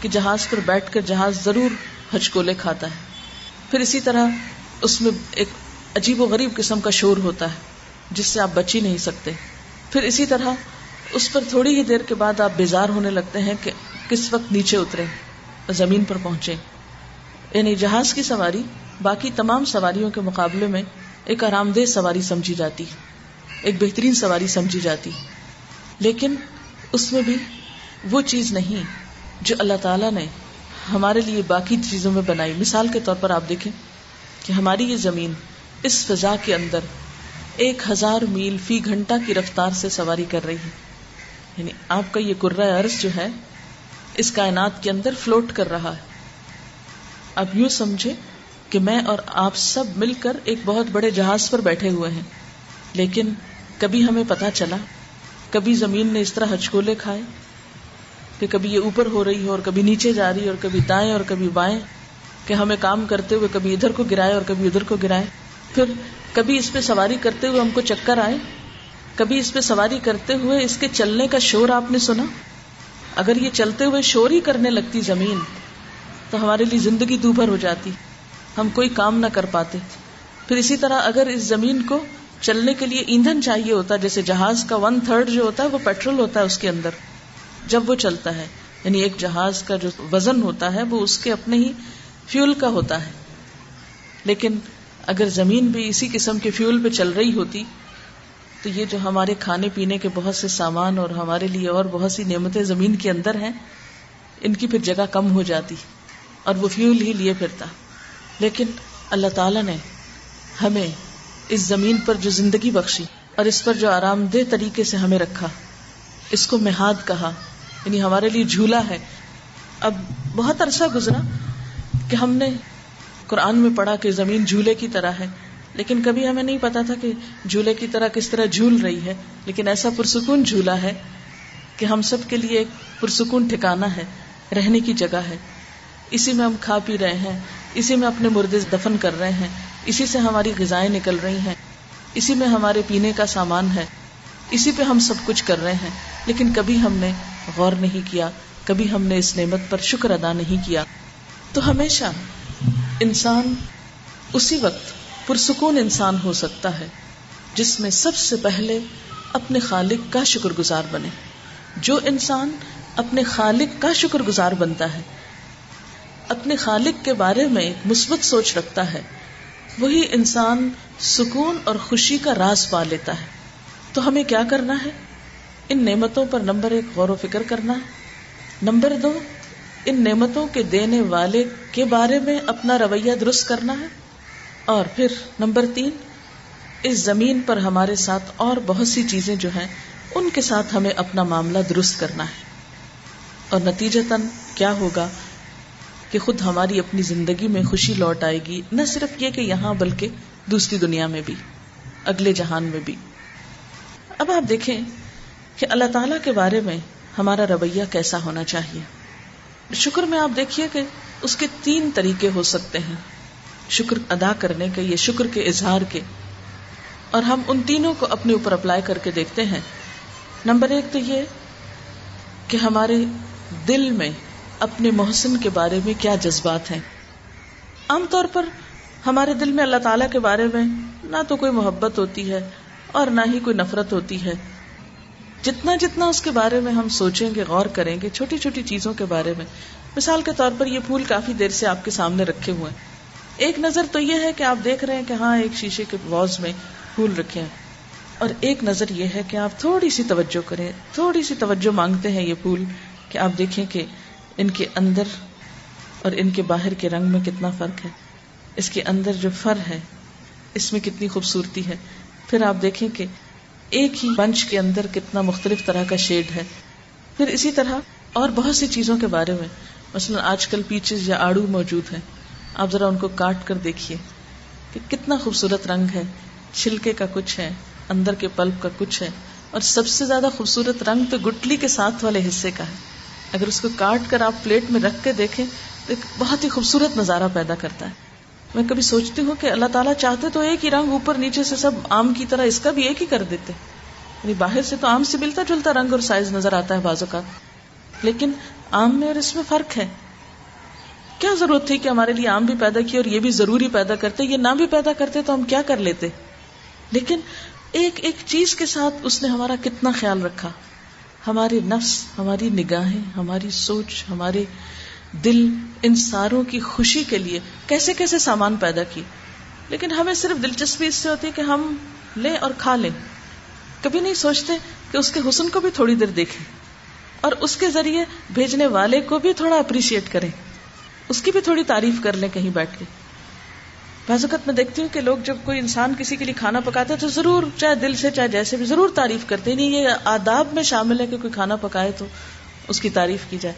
کہ جہاز پر بیٹھ کر جہاز ضرور ہچکولے کھاتا ہے پھر اسی طرح اس میں ایک عجیب و غریب قسم کا شور ہوتا ہے جس سے آپ بچ ہی نہیں سکتے پھر اسی طرح اس پر تھوڑی ہی دیر کے بعد آپ بیزار ہونے لگتے ہیں کہ کس وقت نیچے اترے زمین پر پہنچے یعنی جہاز کی سواری باقی تمام سواریوں کے مقابلے میں ایک آرام دہ سواری سمجھی جاتی ایک بہترین سواری سمجھی جاتی لیکن اس میں بھی وہ چیز نہیں جو اللہ تعالیٰ نے ہمارے لیے باقی چیزوں میں بنائی مثال کے طور پر آپ دیکھیں کہ ہماری یہ زمین اس فضا کے اندر ایک ہزار میل فی گھنٹہ کی رفتار سے سواری کر رہی ہے یعنی آپ کا یہ کرہ عرض جو ہے اس کائنات کے اندر فلوٹ کر رہا ہے اب یوں سمجھے کہ میں اور آپ سب مل کر ایک بہت بڑے جہاز پر بیٹھے ہوئے ہیں لیکن کبھی ہمیں پتا چلا کبھی زمین نے اس طرح ہچکولے کھائے کہ کبھی یہ اوپر ہو رہی ہے اور کبھی نیچے جا رہی ہے اور کبھی دائیں اور کبھی بائیں کہ ہمیں کام کرتے ہوئے کبھی ادھر کو گرائے اور کبھی ادھر کو گرائے پھر کبھی اس پہ سواری کرتے ہوئے ہم کو چکر آئے کبھی اس پہ سواری کرتے ہوئے اس کے چلنے کا شور آپ نے سنا اگر یہ چلتے ہوئے شور ہی کرنے لگتی زمین تو ہمارے لیے زندگی دوبھر ہو جاتی ہم کوئی کام نہ کر پاتے پھر اسی طرح اگر اس زمین کو چلنے کے لیے ایندھن چاہیے ہوتا جیسے جہاز کا ون تھرڈ جو ہوتا ہے وہ پیٹرول ہوتا ہے اس کے اندر جب وہ چلتا ہے یعنی ایک جہاز کا جو وزن ہوتا ہے وہ اس کے اپنے ہی فیول کا ہوتا ہے لیکن اگر زمین بھی اسی قسم کے فیول پہ چل رہی ہوتی تو یہ جو ہمارے کھانے پینے کے بہت سے سامان اور ہمارے لیے اور بہت سی نعمتیں زمین کے اندر ہیں ان کی پھر جگہ کم ہو جاتی اور وہ فیول ہی لیے پھرتا لیکن اللہ تعالی نے ہمیں اس زمین پر جو زندگی بخشی اور اس پر جو آرام دہ طریقے سے ہمیں رکھا اس کو محاد کہا یعنی ہمارے لیے جھولا ہے اب بہت عرصہ گزرا کہ ہم نے قرآن میں پڑھا کہ زمین جھولے کی طرح ہے لیکن کبھی ہمیں نہیں پتا تھا کہ جھولے کی طرح کس طرح جھول رہی ہے لیکن ایسا پرسکون جھولا ہے کہ ہم سب کے لیے ایک پرسکون ٹھکانا ہے رہنے کی جگہ ہے اسی میں ہم کھا پی رہے ہیں اسی میں اپنے مردے دفن کر رہے ہیں اسی سے ہماری غذائیں نکل رہی ہیں اسی میں ہمارے پینے کا سامان ہے اسی پہ ہم سب کچھ کر رہے ہیں لیکن کبھی ہم نے غور نہیں کیا کبھی ہم نے اس نعمت پر شکر ادا نہیں کیا تو ہمیشہ انسان اسی وقت پرسکون انسان ہو سکتا ہے جس میں سب سے پہلے اپنے خالق کا شکر گزار بنے جو انسان اپنے خالق کا شکر گزار بنتا ہے اپنے خالق کے بارے میں ایک مثبت سوچ رکھتا ہے وہی انسان سکون اور خوشی کا راز پا لیتا ہے تو ہمیں کیا کرنا ہے ان نعمتوں پر نمبر ایک غور و فکر کرنا ہے نمبر دو ان نعمتوں کے دینے والے کے بارے میں اپنا رویہ درست کرنا ہے اور پھر نمبر تین اس زمین پر ہمارے ساتھ اور بہت سی چیزیں جو ہیں ان کے ساتھ ہمیں اپنا معاملہ درست کرنا ہے اور نتیجتاً کیا ہوگا کہ خود ہماری اپنی زندگی میں خوشی لوٹ آئے گی نہ صرف یہ کہ یہاں بلکہ دوسری دنیا میں بھی اگلے جہان میں بھی اب آپ دیکھیں کہ اللہ تعالیٰ کے بارے میں ہمارا رویہ کیسا ہونا چاہیے شکر میں آپ دیکھیے کہ اس کے تین طریقے ہو سکتے ہیں شکر ادا کرنے کے یا شکر کے اظہار کے اور ہم ان تینوں کو اپنے اوپر اپلائی کر کے دیکھتے ہیں نمبر ایک تو یہ کہ ہمارے دل میں اپنے محسن کے بارے میں کیا جذبات ہیں عام طور پر ہمارے دل میں اللہ تعالیٰ کے بارے میں نہ تو کوئی محبت ہوتی ہے اور نہ ہی کوئی نفرت ہوتی ہے جتنا جتنا اس کے بارے میں ہم سوچیں گے غور کریں گے چھوٹی چھوٹی چیزوں کے بارے میں مثال کے طور پر یہ پھول کافی دیر سے آپ کے سامنے رکھے ہوئے ایک نظر تو یہ ہے کہ آپ دیکھ رہے ہیں کہ ہاں ایک شیشے کے واز میں پھول رکھے ہیں اور ایک نظر یہ ہے کہ آپ تھوڑی سی توجہ کریں تھوڑی سی توجہ مانگتے ہیں یہ پھول کہ آپ دیکھیں کہ ان کے اندر اور ان کے باہر کے رنگ میں کتنا فرق ہے اس کے اندر جو فر ہے اس میں کتنی خوبصورتی ہے پھر آپ دیکھیں کہ ایک ہی بنچ کے اندر کتنا مختلف طرح کا شیڈ ہے پھر اسی طرح اور بہت سی چیزوں کے بارے میں مثلا آج کل پیچز یا آڑو موجود ہیں آپ ذرا ان کو کاٹ کر دیکھیے کہ کتنا خوبصورت رنگ ہے چھلکے کا کچھ ہے اندر کے پلپ کا کچھ ہے اور سب سے زیادہ خوبصورت رنگ تو گٹلی کے ساتھ والے حصے کا ہے اگر اس کو کاٹ کر آپ پلیٹ میں رکھ کے دیکھیں تو ایک بہت ہی خوبصورت نظارہ پیدا کرتا ہے میں کبھی سوچتی ہوں کہ اللہ تعالیٰ چاہتے تو ایک ہی رنگ اوپر نیچے سے سب آم کی طرح اس کا بھی ایک ہی کر دیتے یعنی باہر سے سے تو آم ملتا جلتا رنگ اور سائز نظر آتا ہے بازو کا لیکن آم میں اور اس میں فرق ہے کیا ضرورت تھی کہ ہمارے لیے آم بھی پیدا کی اور یہ بھی ضروری پیدا کرتے یہ نہ بھی پیدا کرتے تو ہم کیا کر لیتے لیکن ایک ایک چیز کے ساتھ اس نے ہمارا کتنا خیال رکھا ہمارے نفس ہماری نگاہیں ہماری سوچ ہمارے دل ان ساروں کی خوشی کے لیے کیسے کیسے سامان پیدا کی لیکن ہمیں صرف دلچسپی اس سے ہوتی ہے کہ ہم لیں اور کھا لیں کبھی نہیں سوچتے کہ اس کے حسن کو بھی تھوڑی دیر دیکھیں اور اس کے ذریعے بھیجنے والے کو بھی تھوڑا اپریشیٹ کریں اس کی بھی تھوڑی تعریف کر لیں کہیں بیٹھ کے بعض اوقات میں دیکھتی ہوں کہ لوگ جب کوئی انسان کسی کے لیے کھانا پکاتے تو ضرور چاہے دل سے چاہے جیسے بھی ضرور تعریف کرتے ہیں یہ آداب میں شامل ہے کہ کوئی کھانا پکائے تو اس کی تعریف کی جائے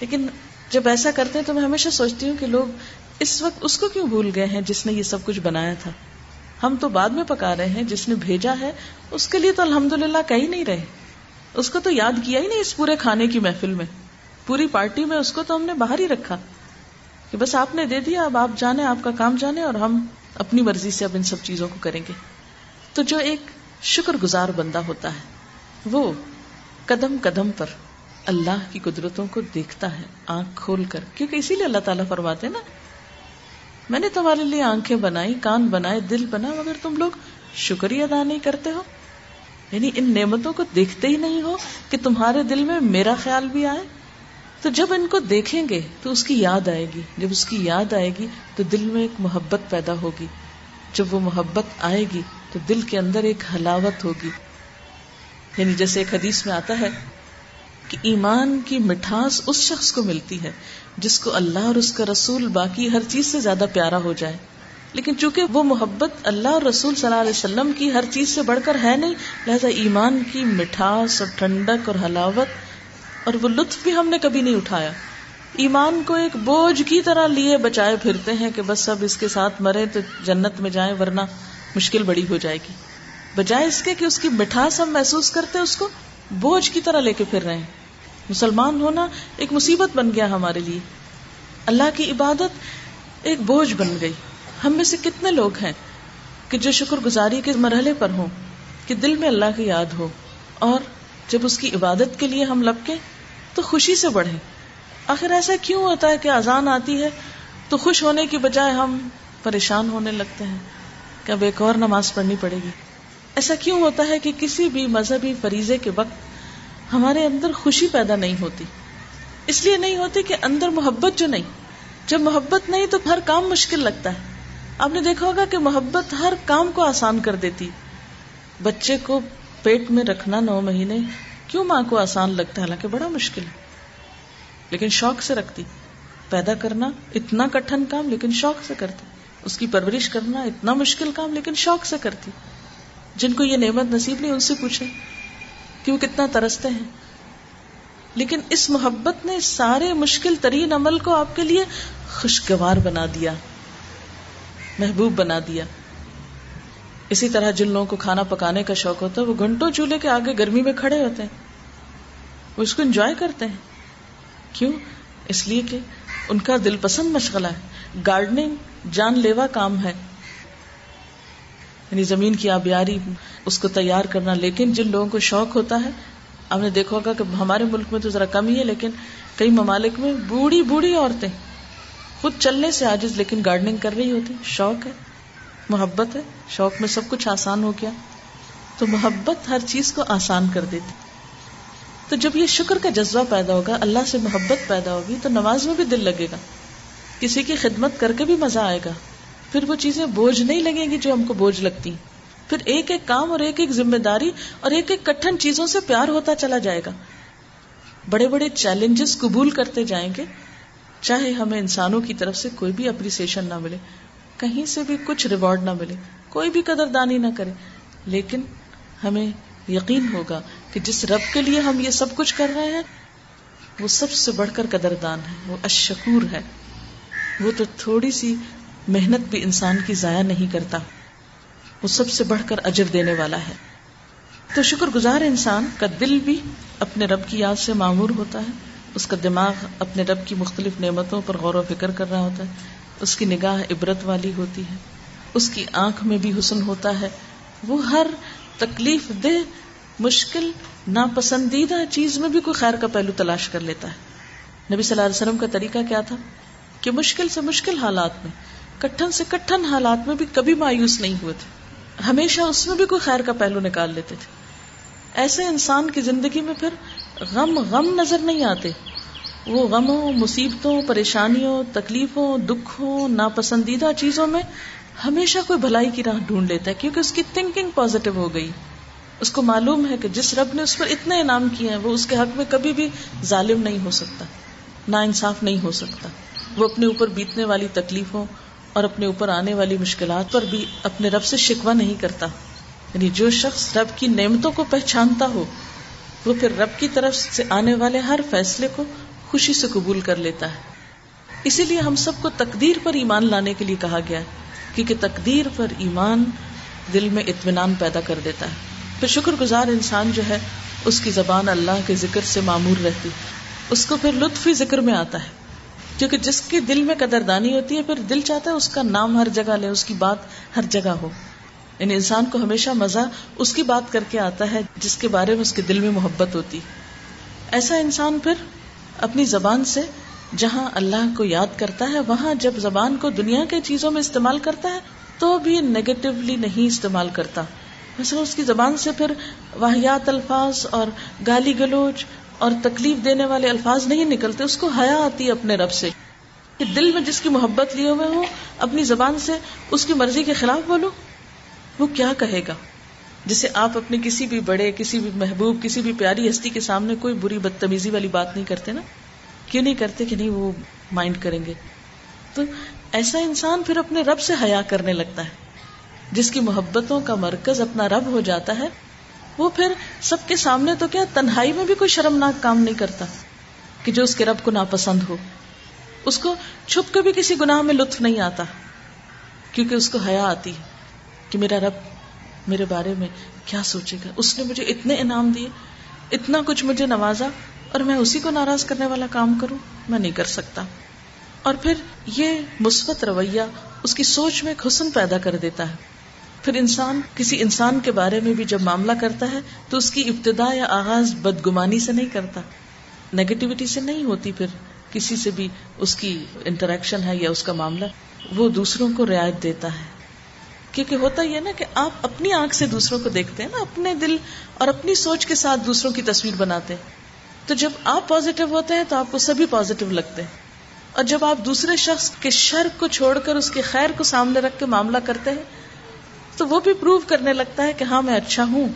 لیکن جب ایسا کرتے ہیں تو میں ہمیشہ سوچتی ہوں کہ لوگ اس وقت اس کو کیوں بھول گئے ہیں جس نے یہ سب کچھ بنایا تھا ہم تو بعد میں پکا رہے ہیں جس نے بھیجا ہے اس کے لیے تو الحمد للہ کہیں نہیں رہے اس کو تو یاد کیا ہی نہیں اس پورے کھانے کی محفل میں پوری پارٹی میں اس کو تو ہم نے باہر ہی رکھا کہ بس آپ نے دے دیا اب آپ جانے آپ کا کام جانے اور ہم اپنی مرضی سے اب ان سب چیزوں کو کریں گے تو جو ایک شکر گزار بندہ ہوتا ہے وہ قدم قدم پر اللہ کی قدرتوں کو دیکھتا ہے آنکھ کھول کر کیونکہ اسی لیے اللہ تعالیٰ فرماتے نا میں نے تمہارے لیے آنکھیں بنائی کان بنائے دل بنا مگر تم لوگ شکریہ ادا نہیں کرتے ہو یعنی ان نعمتوں کو دیکھتے ہی نہیں ہو کہ تمہارے دل میں میرا خیال بھی آئے تو جب ان کو دیکھیں گے تو اس کی یاد آئے گی جب اس کی یاد آئے گی تو دل میں ایک محبت پیدا ہوگی جب وہ محبت آئے گی تو دل کے اندر ایک ہلاوت ہوگی یعنی جیسے ایک حدیث میں آتا ہے کہ ایمان کی مٹھاس اس شخص کو ملتی ہے جس کو اللہ اور اس کا رسول باقی ہر چیز سے زیادہ پیارا ہو جائے لیکن چونکہ وہ محبت اللہ اور رسول صلی اللہ علیہ وسلم کی ہر چیز سے بڑھ کر ہے نہیں لہذا ایمان کی مٹھاس اور ٹھنڈک اور ہلاوت اور وہ لطف بھی ہم نے کبھی نہیں اٹھایا ایمان کو ایک بوجھ کی طرح لیے بچائے پھرتے ہیں کہ بس اب اس کے ساتھ مرے تو جنت میں جائیں ورنہ مشکل بڑی ہو جائے گی بجائے اس کے کہ اس کی مٹھاس ہم محسوس کرتے ہیں اس کو بوجھ کی طرح لے کے پھر رہے ہیں مسلمان ہونا ایک مصیبت بن گیا ہمارے لیے اللہ کی عبادت ایک بوجھ بن گئی ہم میں سے کتنے لوگ ہیں کہ جو شکر گزاری کے مرحلے پر ہوں کہ دل میں اللہ کی یاد ہو اور جب اس کی عبادت کے لیے ہم لپکے تو خوشی سے بڑھیں آخر ایسا کیوں ہوتا ہے کہ اذان آتی ہے تو خوش ہونے کی بجائے ہم پریشان ہونے لگتے ہیں کہ اب ایک اور نماز پڑھنی پڑے گی ایسا کیوں ہوتا ہے کہ کسی بھی مذہبی فریضے کے وقت ہمارے اندر خوشی پیدا نہیں ہوتی اس لیے نہیں ہوتی کہ اندر محبت جو نہیں جب محبت نہیں تو ہر کام مشکل لگتا ہے آپ نے دیکھا ہوگا کہ محبت ہر کام کو آسان کر دیتی بچے کو پیٹ میں رکھنا نو مہینے کیوں ماں کو آسان لگتا ہے حالانکہ بڑا مشکل ہے لیکن شوق سے رکھتی پیدا کرنا اتنا کٹھن کام لیکن شوق سے کرتی اس کی پرورش کرنا اتنا مشکل کام لیکن شوق سے کرتی جن کو یہ نعمت نصیب نہیں ان سے پوچھیں کہ وہ کتنا ترستے ہیں لیکن اس محبت نے سارے مشکل ترین عمل کو آپ کے لیے خوشگوار بنا دیا محبوب بنا دیا اسی طرح جن لوگوں کو کھانا پکانے کا شوق ہوتا ہے وہ گھنٹوں چولہے کے آگے گرمی میں کھڑے ہوتے ہیں وہ اس کو انجوائے کرتے ہیں کیوں اس لیے کہ ان کا دل پسند مشغلہ ہے گارڈننگ جان لیوا کام ہے یعنی زمین کی آبیاری اس کو تیار کرنا لیکن جن لوگوں کو شوق ہوتا ہے ہم نے دیکھا ہوگا کہ ہمارے ملک میں تو ذرا کم ہی ہے لیکن کئی ممالک میں بوڑھی بوڑھی عورتیں خود چلنے سے عاجز لیکن گارڈننگ کر رہی ہوتی شوق ہے محبت ہے شوق میں سب کچھ آسان ہو گیا تو محبت ہر چیز کو آسان کر دیتی تو جب یہ شکر کا جذبہ پیدا ہوگا اللہ سے محبت پیدا ہوگی تو نماز میں بھی دل لگے گا کسی کی خدمت کر کے بھی مزہ آئے گا پھر وہ چیزیں بوجھ نہیں لگیں گی جو ہم کو بوجھ لگتی پھر ایک ایک کام اور ایک ایک ذمہ داری اور ایک ایک کٹھن چیزوں سے پیار ہوتا چلا جائے گا بڑے بڑے چیلنجز قبول کرتے جائیں گے چاہے ہمیں انسانوں کی طرف سے کوئی بھی اپریسیشن نہ ملے کہیں سے بھی کچھ ریوارڈ نہ ملے کوئی بھی قدر دانی نہ کرے لیکن ہمیں یقین ہوگا کہ جس رب کے لیے ہم یہ سب کچھ کر رہے ہیں وہ سب سے بڑھ کر قدردان ہے وہ اشکور ہے وہ تو تھوڑی سی محنت بھی انسان کی ضائع نہیں کرتا وہ سب سے بڑھ کر اجر دینے والا ہے تو شکر گزار انسان کا دل بھی اپنے رب کی یاد سے معمور ہوتا ہے اس کا دماغ اپنے رب کی مختلف نعمتوں پر غور و فکر کر رہا ہوتا ہے اس کی نگاہ عبرت والی ہوتی ہے اس کی آنکھ میں بھی حسن ہوتا ہے وہ ہر تکلیف دہ مشکل ناپسندیدہ چیز میں بھی کوئی خیر کا پہلو تلاش کر لیتا ہے نبی صلی اللہ علیہ وسلم کا طریقہ کیا تھا کہ مشکل سے مشکل حالات میں کٹھن سے کٹھن حالات میں بھی کبھی مایوس نہیں ہوئے تھے ہمیشہ اس میں بھی کوئی خیر کا پہلو نکال لیتے تھے ایسے انسان کی زندگی میں پھر غم غم نظر نہیں آتے وہ غموں مصیبتوں پریشانیوں تکلیفوں دکھوں ناپسندیدہ چیزوں میں ہمیشہ کوئی بھلائی کی راہ ڈھونڈ لیتا ہے کیونکہ اس کی تھنکنگ پازیٹو ہو گئی اس کو معلوم ہے کہ جس رب نے اس پر اتنے انعام کیے ہیں وہ اس کے حق میں کبھی بھی ظالم نہیں ہو سکتا نا انصاف نہیں ہو سکتا وہ اپنے اوپر بیتنے والی تکلیفوں اور اپنے اوپر آنے والی مشکلات پر بھی اپنے رب سے شکوا نہیں کرتا یعنی جو شخص رب کی نعمتوں کو پہچانتا ہو وہ پھر رب کی طرف سے آنے والے ہر فیصلے کو خوشی سے قبول کر لیتا ہے اسی لیے ہم سب کو تقدیر پر ایمان لانے کے لیے کہا گیا کیونکہ تقدیر پر ایمان دل میں اطمینان پیدا کر دیتا ہے پھر شکر گزار انسان جو ہے اس کی زبان اللہ کے ذکر سے معمور رہتی اس کو پھر لطف ذکر میں آتا ہے کیونکہ جس کے دل میں قدردانی ہوتی ہے پھر دل چاہتا ہے اس کا نام ہر جگہ لے اس کی بات ہر جگہ ہو یعنی انسان کو ہمیشہ مزہ اس کی بات کر کے آتا ہے جس کے بارے میں اس کے دل میں محبت ہوتی ایسا انسان پھر اپنی زبان سے جہاں اللہ کو یاد کرتا ہے وہاں جب زبان کو دنیا کی چیزوں میں استعمال کرتا ہے تو بھی نگیٹولی نہیں استعمال کرتا مثلا اس کی زبان سے پھر واحت الفاظ اور گالی گلوچ اور تکلیف دینے والے الفاظ نہیں نکلتے اس کو حیا آتی ہے اپنے رب سے کہ دل میں جس کی محبت لیے ہوئے ہو اپنی زبان سے اس کی مرضی کے خلاف بولو وہ کیا کہے گا جسے آپ اپنے کسی بھی بڑے کسی بھی محبوب کسی بھی پیاری ہستی کے سامنے کوئی بری بدتمیزی والی بات نہیں کرتے نا کیوں نہیں کرتے کہ نہیں وہ مائنڈ کریں گے تو ایسا انسان پھر اپنے رب سے حیا کرنے لگتا ہے جس کی محبتوں کا مرکز اپنا رب ہو جاتا ہے وہ پھر سب کے سامنے تو کیا تنہائی میں بھی کوئی شرمناک کام نہیں کرتا کہ جو اس کے رب کو ناپسند ہو اس کو چھپ کے بھی کسی گناہ میں لطف نہیں آتا کیونکہ اس کو حیا آتی ہے کہ میرا رب میرے بارے میں کیا سوچے گا اس نے مجھے اتنے انعام دیے اتنا کچھ مجھے نوازا اور میں اسی کو ناراض کرنے والا کام کروں میں نہیں کر سکتا اور پھر یہ مثبت رویہ اس کی سوچ میں خسن پیدا کر دیتا ہے پھر انسان کسی انسان کے بارے میں بھی جب معاملہ کرتا ہے تو اس کی ابتدا یا آغاز بدگمانی سے نہیں کرتا نیگیٹوٹی سے نہیں ہوتی پھر کسی سے بھی اس کی انٹریکشن ہے یا اس کا معاملہ وہ دوسروں کو رعایت دیتا ہے کیونکہ ہوتا یہ نا کہ آپ اپنی آنکھ سے دوسروں کو دیکھتے ہیں نا اپنے دل اور اپنی سوچ کے ساتھ دوسروں کی تصویر بناتے ہیں تو جب آپ پازیٹو ہوتے ہیں تو آپ کو سبھی پازیٹو لگتے ہیں اور جب آپ دوسرے شخص کے شر کو چھوڑ کر اس کے خیر کو سامنے رکھ کے معاملہ کرتے ہیں تو وہ بھی پروو کرنے لگتا ہے کہ ہاں میں اچھا ہوں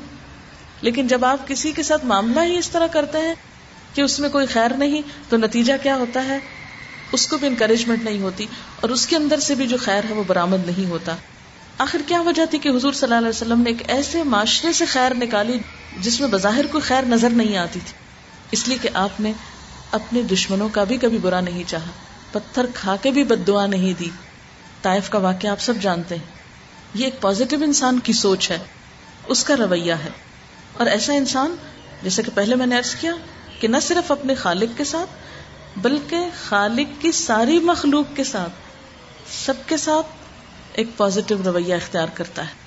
لیکن جب آپ کسی کے ساتھ معاملہ ہی اس طرح کرتے ہیں کہ اس میں کوئی خیر نہیں تو نتیجہ کیا ہوتا ہے اس کو بھی انکریجمنٹ نہیں ہوتی اور اس کے اندر سے بھی جو خیر ہے وہ برامد نہیں ہوتا آخر کیا وجہ تھی کہ حضور صلی اللہ علیہ وسلم نے ایک ایسے معاشرے سے خیر نکالی جس میں بظاہر کوئی خیر نظر نہیں آتی تھی اس لیے کہ آپ نے اپنے دشمنوں کا بھی کبھی برا نہیں چاہا پتھر کھا کے بھی بد دعا نہیں دی طائف کا واقعہ آپ سب جانتے ہیں یہ ایک پازیٹو انسان کی سوچ ہے اس کا رویہ ہے اور ایسا انسان جیسے کہ پہلے میں نے ارض کیا کہ نہ صرف اپنے خالق کے ساتھ بلکہ خالق کی ساری مخلوق کے ساتھ سب کے ساتھ ایک پازیٹو رویہ اختیار کرتا ہے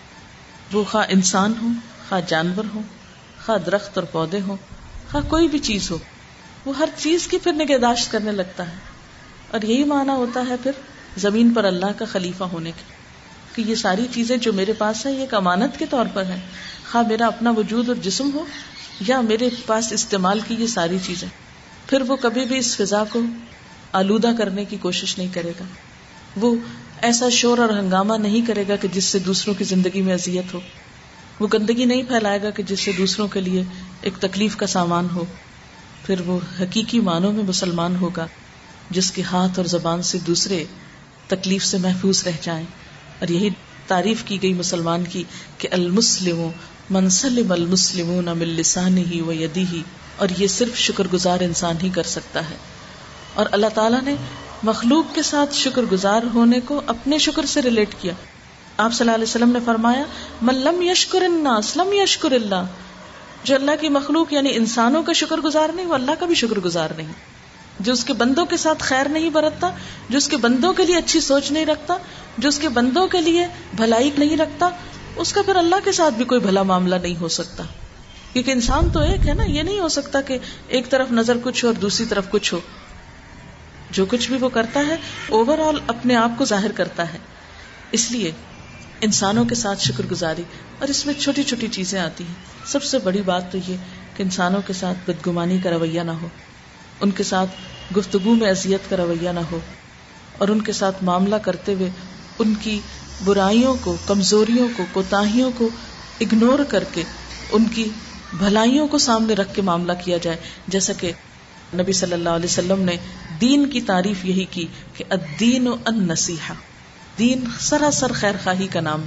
وہ خواہ انسان ہو خواہ جانور ہو خواہ درخت اور پودے ہوں خواہ کوئی بھی چیز ہو وہ ہر چیز کی پھر نگہداشت کرنے لگتا ہے اور یہی معنی ہوتا ہے پھر زمین پر اللہ کا خلیفہ ہونے کے کہ یہ ساری چیزیں جو میرے پاس ہیں یہ ایک امانت کے طور پر ہیں خواہ میرا اپنا وجود اور جسم ہو یا میرے پاس استعمال کی یہ ساری چیزیں پھر وہ کبھی بھی اس فضا کو آلودہ کرنے کی کوشش نہیں کرے گا وہ ایسا شور اور ہنگامہ نہیں کرے گا کہ جس سے دوسروں کی زندگی میں اذیت ہو وہ گندگی نہیں پھیلائے گا کہ جس سے دوسروں کے لیے ایک تکلیف کا سامان ہو پھر وہ حقیقی معنوں میں مسلمان ہوگا جس کے ہاتھ اور زبان سے دوسرے تکلیف سے محفوظ رہ جائیں اور یہی تعریف کی گئی مسلمان کی کہ المسلم منسلم المسلم ہی یدی ہی اور یہ صرف شکر گزار انسان ہی کر سکتا ہے اور اللہ تعالیٰ نے مخلوق کے ساتھ شکر گزار ہونے کو اپنے شکر سے ریلیٹ کیا آپ صلی اللہ علیہ وسلم نے فرمایا ملم یشکر اللہ اسلم یشکر اللہ جو اللہ کی مخلوق یعنی انسانوں کا شکر گزار نہیں وہ اللہ کا بھی شکر گزار نہیں جو اس کے بندوں کے ساتھ خیر نہیں برتتا جو اس کے بندوں کے لیے اچھی سوچ نہیں رکھتا جو اس کے بندوں کے لیے بھلائی نہیں رکھتا اس کا پھر اللہ کے ساتھ بھی کوئی بھلا معاملہ نہیں ہو سکتا کیونکہ انسان تو ایک ہے نا یہ نہیں ہو سکتا کہ ایک طرف نظر کچھ ہو اور دوسری طرف کچھ ہو جو کچھ بھی وہ کرتا ہے اوور آل اپنے آپ کو ظاہر کرتا ہے اس لیے انسانوں کے ساتھ شکر گزاری اور اس میں چھوٹی چھوٹی چیزیں آتی ہیں سب سے بڑی بات تو یہ کہ انسانوں کے ساتھ بدگمانی کا رویہ نہ ہو ان کے ساتھ گفتگو میں اذیت کا رویہ نہ ہو اور ان کے ساتھ معاملہ کرتے ہوئے ان کی برائیوں کو کمزوریوں کو کو کوتاہیوں اگنور کر کے ان کی بھلائیوں کو سامنے رکھ کے معاملہ کیا جائے جیسا کہ نبی صلی اللہ علیہ وسلم نے دین کی تعریف یہی کی کہ الدین و کہا دین سراسر خیر خواہی کا نام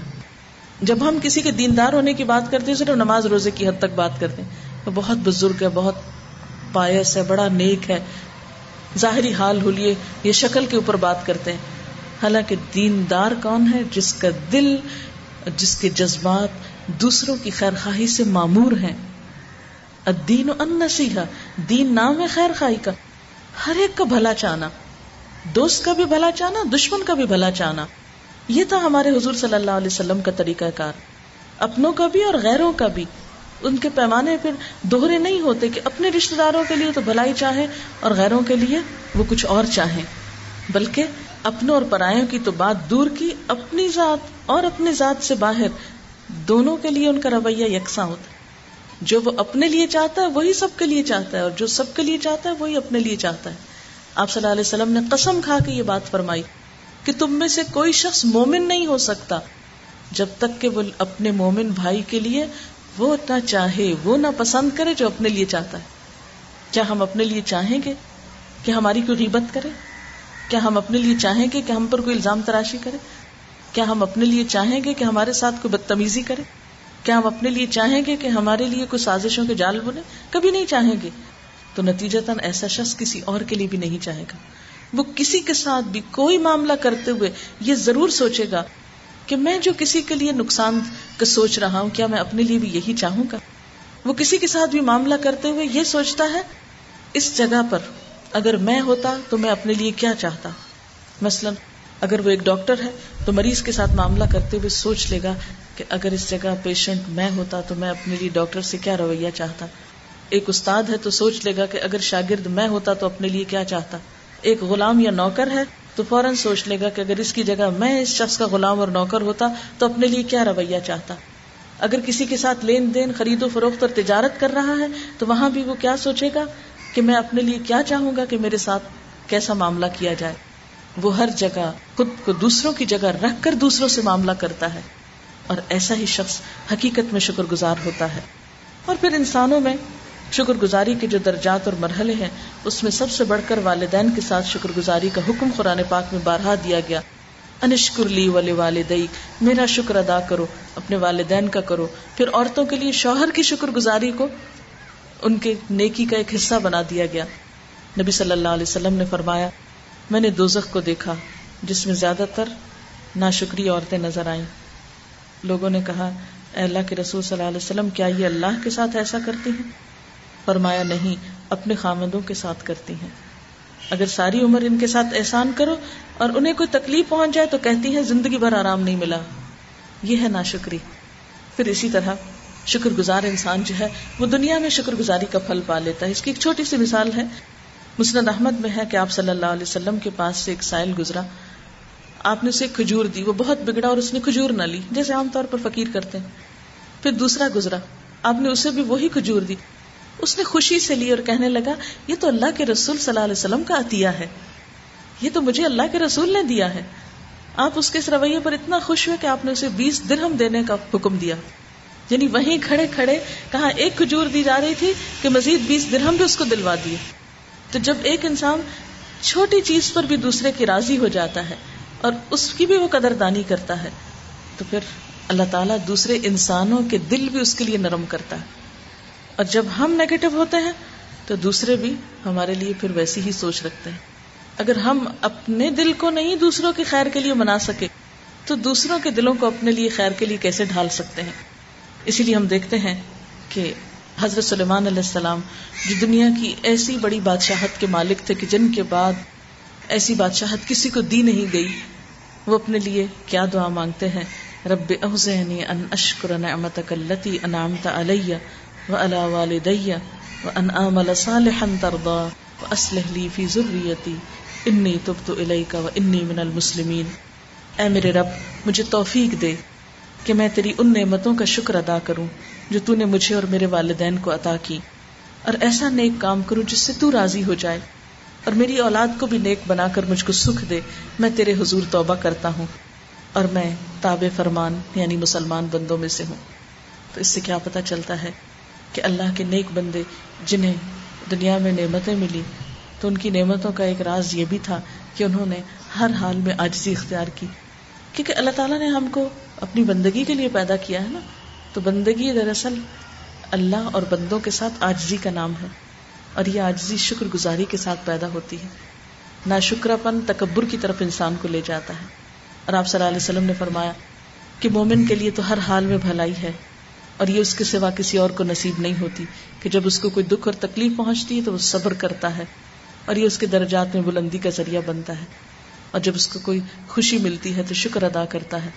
جب ہم کسی کے دیندار ہونے کی بات کرتے ہیں صرف نماز روزے کی حد تک بات کرتے وہ بہت بزرگ ہے بہت پائس ہے بڑا نیک ہے ظاہری حال ہو لیے شکل کے اوپر بات کرتے ہیں حالانکہ کون ہے جس جس کا دل کے جذبات دوسروں کی خیر خواہی سے معمور ہے دین ان نام خیر خواہی کا ہر ایک کا بھلا چاہنا دوست کا بھی بھلا چاہنا دشمن کا بھی بھلا چاہنا یہ تھا ہمارے حضور صلی اللہ علیہ وسلم کا طریقہ کار اپنوں کا بھی اور غیروں کا بھی ان کے پیمانے پھر دوہرے نہیں ہوتے کہ اپنے رشتے داروں کے لیے تو بھلائی چاہے اور غیروں کے لیے وہ کچھ اور چاہے اپنے رویہ یکساں ہوتا جو وہ اپنے لیے چاہتا ہے وہی سب کے لیے چاہتا ہے اور جو سب کے لیے چاہتا ہے وہی اپنے لیے چاہتا ہے آپ صلی اللہ علیہ وسلم نے قسم کھا کے یہ بات فرمائی کہ تم میں سے کوئی شخص مومن نہیں ہو سکتا جب تک کہ وہ اپنے مومن بھائی کے لیے وہ نہ چاہے وہ نہ پسند کرے جو اپنے لیے چاہتا ہے کیا ہم اپنے لیے چاہیں گے کہ ہماری کوئی غیبت کرے کیا ہم اپنے لیے چاہیں گے کہ ہم پر کوئی الزام تراشی کرے کیا ہم اپنے لیے چاہیں گے کہ ہمارے ساتھ کوئی بدتمیزی کرے کیا ہم اپنے لیے چاہیں گے کہ ہمارے لیے کوئی سازشوں کے جال بنے کبھی نہیں چاہیں گے تو نتیجہ تن ایسا شخص کسی اور کے لیے بھی نہیں چاہے گا وہ کسی کے ساتھ بھی کوئی معاملہ کرتے ہوئے یہ ضرور سوچے گا کہ میں جو کسی کے لیے نقصان کا سوچ رہا ہوں کیا میں اپنے لیے بھی یہی چاہوں گا وہ کسی کے ساتھ بھی معاملہ کرتے ہوئے یہ سوچتا ہے اس جگہ پر اگر میں ہوتا تو میں اپنے لیے کیا چاہتا مثلا اگر وہ ایک ڈاکٹر ہے تو مریض کے ساتھ معاملہ کرتے ہوئے سوچ لے گا کہ اگر اس جگہ پیشنٹ میں ہوتا تو میں اپنے لیے ڈاکٹر سے کیا رویہ چاہتا ایک استاد ہے تو سوچ لے گا کہ اگر شاگرد میں ہوتا تو اپنے لیے کیا چاہتا ایک غلام یا نوکر ہے تو فوراً سوچ لے گا کہ اگر اس کی جگہ میں اس شخص کا غلام اور نوکر ہوتا تو اپنے لیے کیا رویہ چاہتا اگر کسی کے ساتھ لین دین خرید و فروخت اور تجارت کر رہا ہے تو وہاں بھی وہ کیا سوچے گا کہ میں اپنے لیے کیا چاہوں گا کہ میرے ساتھ کیسا معاملہ کیا جائے وہ ہر جگہ خود کو دوسروں کی جگہ رکھ کر دوسروں سے معاملہ کرتا ہے اور ایسا ہی شخص حقیقت میں شکر گزار ہوتا ہے اور پھر انسانوں میں شکر گزاری کے جو درجات اور مرحلے ہیں اس میں سب سے بڑھ کر والدین کے ساتھ شکر گزاری کا حکم قرآن پاک میں بارہا دیا گیا انشکر لی والے والد میرا شکر ادا کرو اپنے والدین کا کرو پھر عورتوں کے لیے شوہر کی شکر گزاری کو ان کے نیکی کا ایک حصہ بنا دیا گیا نبی صلی اللہ علیہ وسلم نے فرمایا میں نے دوزخ کو دیکھا جس میں زیادہ تر نا عورتیں نظر آئیں لوگوں نے کہا اے اللہ کے رسول صلی اللہ علیہ وسلم کیا یہ اللہ کے ساتھ ایسا کرتی ہیں فرمایا نہیں اپنے خامدوں کے ساتھ کرتی ہیں اگر ساری عمر ان کے ساتھ احسان کرو اور انہیں کوئی تکلیف پہنچ جائے تو کہتی ہیں زندگی بھر آرام نہیں ملا یہ ہے ناشکری پھر اسی طرح شکر گزار انسان جو ہے وہ دنیا میں شکر گزاری کا پھل پا لیتا ہے اس کی ایک چھوٹی سی مثال ہے مسند احمد میں ہے کہ آپ صلی اللہ علیہ وسلم کے پاس سے ایک سائل گزرا آپ نے اسے کھجور دی وہ بہت بگڑا اور اس نے کھجور نہ لی جیسے عام طور پر فقیر کرتے ہیں پھر دوسرا گزرا آپ نے اسے بھی وہی کھجور دی اس نے خوشی سے لی اور کہنے لگا یہ تو اللہ کے رسول صلی اللہ علیہ وسلم کا عطیہ ہے یہ تو مجھے اللہ کے رسول نے دیا ہے آپ اس اس کے رویے پر اتنا خوش ہوئے کہ آپ نے اسے بیس درہم دینے کا حکم دیا یعنی وہیں کھڑے کھڑے کہاں ایک کھجور دی جا رہی تھی کہ مزید بیس درہم بھی اس کو دلوا دیے تو جب ایک انسان چھوٹی چیز پر بھی دوسرے کی راضی ہو جاتا ہے اور اس کی بھی وہ قدر دانی کرتا ہے تو پھر اللہ تعالیٰ دوسرے انسانوں کے دل بھی اس کے لیے نرم کرتا ہے اور جب ہم نیگیٹو ہوتے ہیں تو دوسرے بھی ہمارے لیے پھر ویسی ہی سوچ رکھتے ہیں اگر ہم اپنے دل کو نہیں دوسروں کے خیر کے لیے منا سکے تو دوسروں کے دلوں کو اپنے لیے خیر کے لیے کیسے ڈھال سکتے ہیں اسی لیے ہم دیکھتے ہیں کہ حضرت سلیمان علیہ السلام جو دنیا کی ایسی بڑی بادشاہت کے مالک تھے کہ جن کے بعد ایسی بادشاہت کسی کو دی نہیں گئی وہ اپنے لیے کیا دعا مانگتے ہیں رب ان اشکر نعمتک اللتی انعمت علیہ توفیق دے کہ میں تیری ان نعمتوں کا شکر ادا کروں جو نے مجھے اور میرے والدین کو عطا کی اور ایسا نیک کام کروں جس سے تو راضی ہو جائے اور میری اولاد کو بھی نیک بنا کر مجھ کو سکھ دے میں تیرے حضور توبہ کرتا ہوں اور میں تاب فرمان یعنی مسلمان بندوں میں سے ہوں تو اس سے کیا پتہ چلتا ہے کہ اللہ کے نیک بندے جنہیں دنیا میں نعمتیں ملی تو ان کی نعمتوں کا ایک راز یہ بھی تھا کہ انہوں نے ہر حال میں آجزی اختیار کی کیونکہ اللہ تعالیٰ نے ہم کو اپنی بندگی کے لیے پیدا کیا ہے نا تو بندگی دراصل اللہ اور بندوں کے ساتھ آجزی کا نام ہے اور یہ آجزی شکر گزاری کے ساتھ پیدا ہوتی ہے نہ شکرا پن تکبر کی طرف انسان کو لے جاتا ہے اور آپ صلی اللہ علیہ وسلم نے فرمایا کہ مومن کے لیے تو ہر حال میں بھلائی ہے اور یہ اس کے سوا کسی اور کو نصیب نہیں ہوتی کہ جب اس کو کوئی دکھ اور تکلیف پہنچتی ہے تو وہ صبر کرتا ہے اور یہ اس کے درجات میں بلندی کا ذریعہ بنتا ہے اور جب اس کو کوئی خوشی ملتی ہے تو شکر ادا کرتا ہے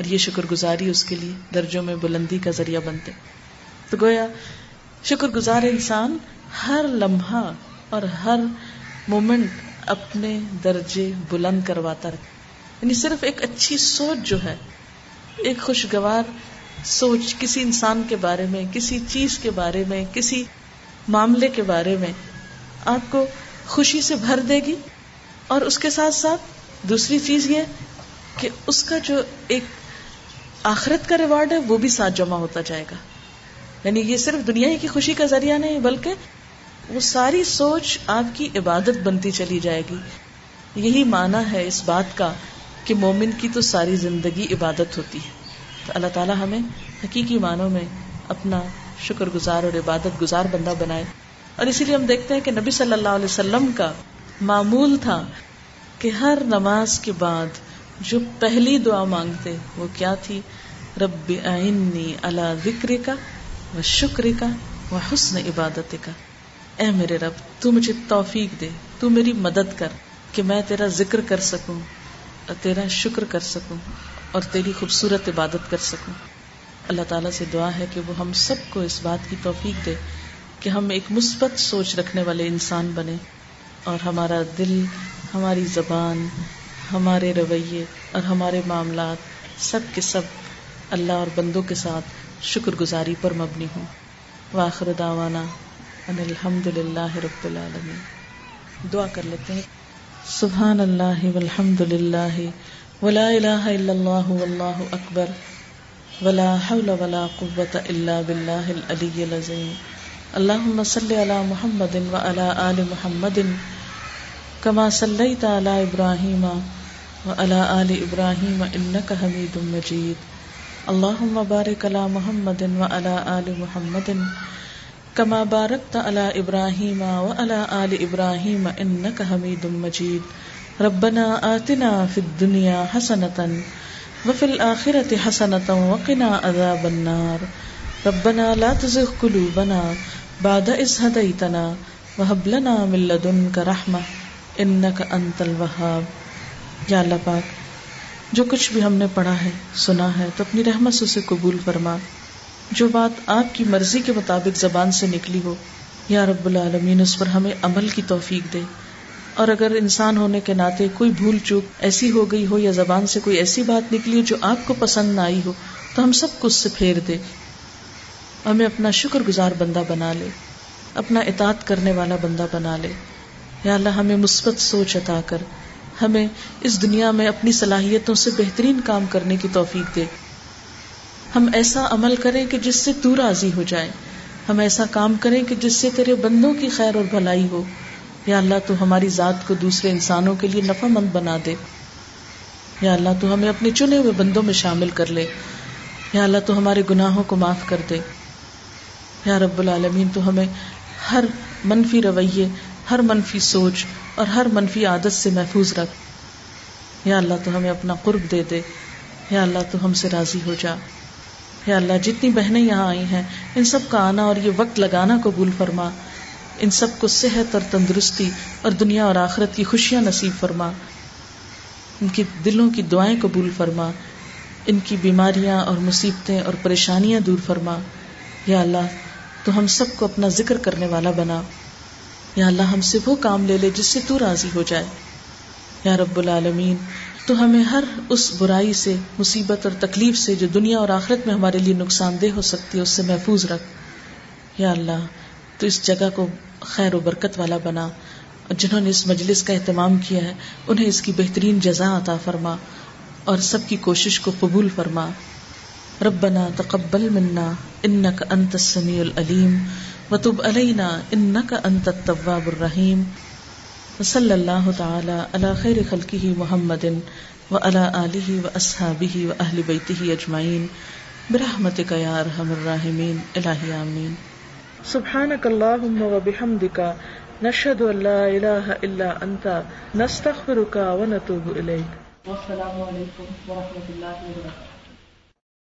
اور یہ شکر گزاری اس کے لیے درجوں میں بلندی کا ذریعہ بنتے تو گویا شکر گزار انسان ہر لمحہ اور ہر مومنٹ اپنے درجے بلند کرواتا رہتا یعنی صرف ایک اچھی سوچ جو ہے ایک خوشگوار سوچ کسی انسان کے بارے میں کسی چیز کے بارے میں کسی معاملے کے بارے میں آپ کو خوشی سے بھر دے گی اور اس کے ساتھ ساتھ دوسری چیز یہ کہ اس کا جو ایک آخرت کا ریوارڈ ہے وہ بھی ساتھ جمع ہوتا جائے گا یعنی یہ صرف دنیا ہی کی خوشی کا ذریعہ نہیں بلکہ وہ ساری سوچ آپ کی عبادت بنتی چلی جائے گی یہی معنی ہے اس بات کا کہ مومن کی تو ساری زندگی عبادت ہوتی ہے اللہ تعالیٰ ہمیں حقیقی معنوں میں اپنا شکر گزار اور عبادت گزار بندہ بنائے اور اسی لیے ہم دیکھتے ہیں کہ نبی صلی اللہ علیہ وسلم کا معمول تھا کہ ہر نماز کے بعد جو پہلی دعا مانگتے وہ کیا تھی رب آئنی اللہ ذکر کا وہ شکر کا وہ حسن عبادت کا اے میرے رب تو مجھے توفیق دے تو میری مدد کر کہ میں تیرا ذکر کر سکوں اور تیرا شکر کر سکوں اور تیری خوبصورت عبادت کر سکوں اللہ تعالیٰ سے دعا ہے کہ وہ ہم سب کو اس بات کی توفیق دے کہ ہم ایک مثبت سوچ رکھنے والے انسان بنے اور ہمارا دل ہماری زبان ہمارے رویے اور ہمارے معاملات سب کے سب اللہ اور بندوں کے ساتھ شکر گزاری پر مبنی ہوں واخر الحمد للہ رب العالمین دعا کر لیتے ہیں سبحان اللہ الحمد للہ ولا الہ الا اللہ واللہ اکبر ولا حول ولا قوة الا باللہ العلی لزیم اللہم صلی علی محمد وعلا آل محمد کما صلیت علی ابراہیم وعلا آل ابراہیم انکا حمید مجید اللہم بارک علی محمد وعلا آل محمد کما بارکت علی ابراہیم وعلا آل ابراہیم انکا حمید مجید اللہم ربنا آتنا فی الدنیا حسنتا وفی الآخرت حسنتا وقنا عذاب النار ربنا لا تزغ قلوبنا بعد اس هدیتنا وحب لنا من لدنک رحمہ انک انت الوحاب یا اللہ پاک جو کچھ بھی ہم نے پڑھا ہے سنا ہے تو اپنی رحمت سے اسے قبول فرما جو بات آپ کی مرضی کے مطابق زبان سے نکلی ہو یا رب العالمین اس پر ہمیں عمل کی توفیق دے اور اگر انسان ہونے کے ناطے کوئی بھول چوک ایسی ہو گئی ہو یا زبان سے کوئی ایسی بات نکلی ہو جو آپ کو پسند نہ آئی ہو تو ہم سب کچھ پھیر دے ہمیں اپنا شکر گزار بندہ بنا لے اپنا اطاط کرنے والا بندہ بنا لے یا اللہ ہمیں مثبت سوچ عطا کر ہمیں اس دنیا میں اپنی صلاحیتوں سے بہترین کام کرنے کی توفیق دے ہم ایسا عمل کریں کہ جس سے تو راضی ہو جائے ہم ایسا کام کریں کہ جس سے تیرے بندوں کی خیر اور بھلائی ہو یا اللہ تو ہماری ذات کو دوسرے انسانوں کے لیے نفع مند بنا دے یا اللہ تو ہمیں اپنے چنے ہوئے بندوں میں شامل کر لے یا اللہ تو ہمارے گناہوں کو معاف کر دے یا رب العالمین تو ہمیں ہر منفی رویے ہر منفی سوچ اور ہر منفی عادت سے محفوظ رکھ یا اللہ تو ہمیں اپنا قرب دے دے یا اللہ تو ہم سے راضی ہو جا یا اللہ جتنی بہنیں یہاں آئی ہیں ان سب کا آنا اور یہ وقت لگانا قبول فرما ان سب کو صحت اور تندرستی اور دنیا اور آخرت کی خوشیاں نصیب فرما ان کی دلوں کی دعائیں قبول فرما ان کی بیماریاں اور مصیبتیں اور پریشانیاں دور فرما یا اللہ تو ہم سب کو اپنا ذکر کرنے والا بنا یا اللہ ہم سے وہ کام لے لے جس سے تو راضی ہو جائے یا رب العالمین تو ہمیں ہر اس برائی سے مصیبت اور تکلیف سے جو دنیا اور آخرت میں ہمارے لیے نقصان دہ ہو سکتی ہے اس سے محفوظ رکھ یا اللہ تو اس جگہ کو خیر و برکت والا بنا جنہوں نے اس مجلس کا اہتمام کیا ہے انہیں اس کی بہترین جزا عطا فرما اور سب کی کوشش کو قبول فرما ربنا تقبل منا انك انت السميع العلیم وتب علينا انك انت التواب الرحيم صلی اللہ تعالی علی خیر خلقه محمد و العلی و واهل و اہل بیتی اجمعین ارحم قیارحم الرحمین اللہ سبحانك اللهم وبحمدك نشهد ان لا اله الا انت نستغفرك ونتوب اليك والسلام نشد علا ات نست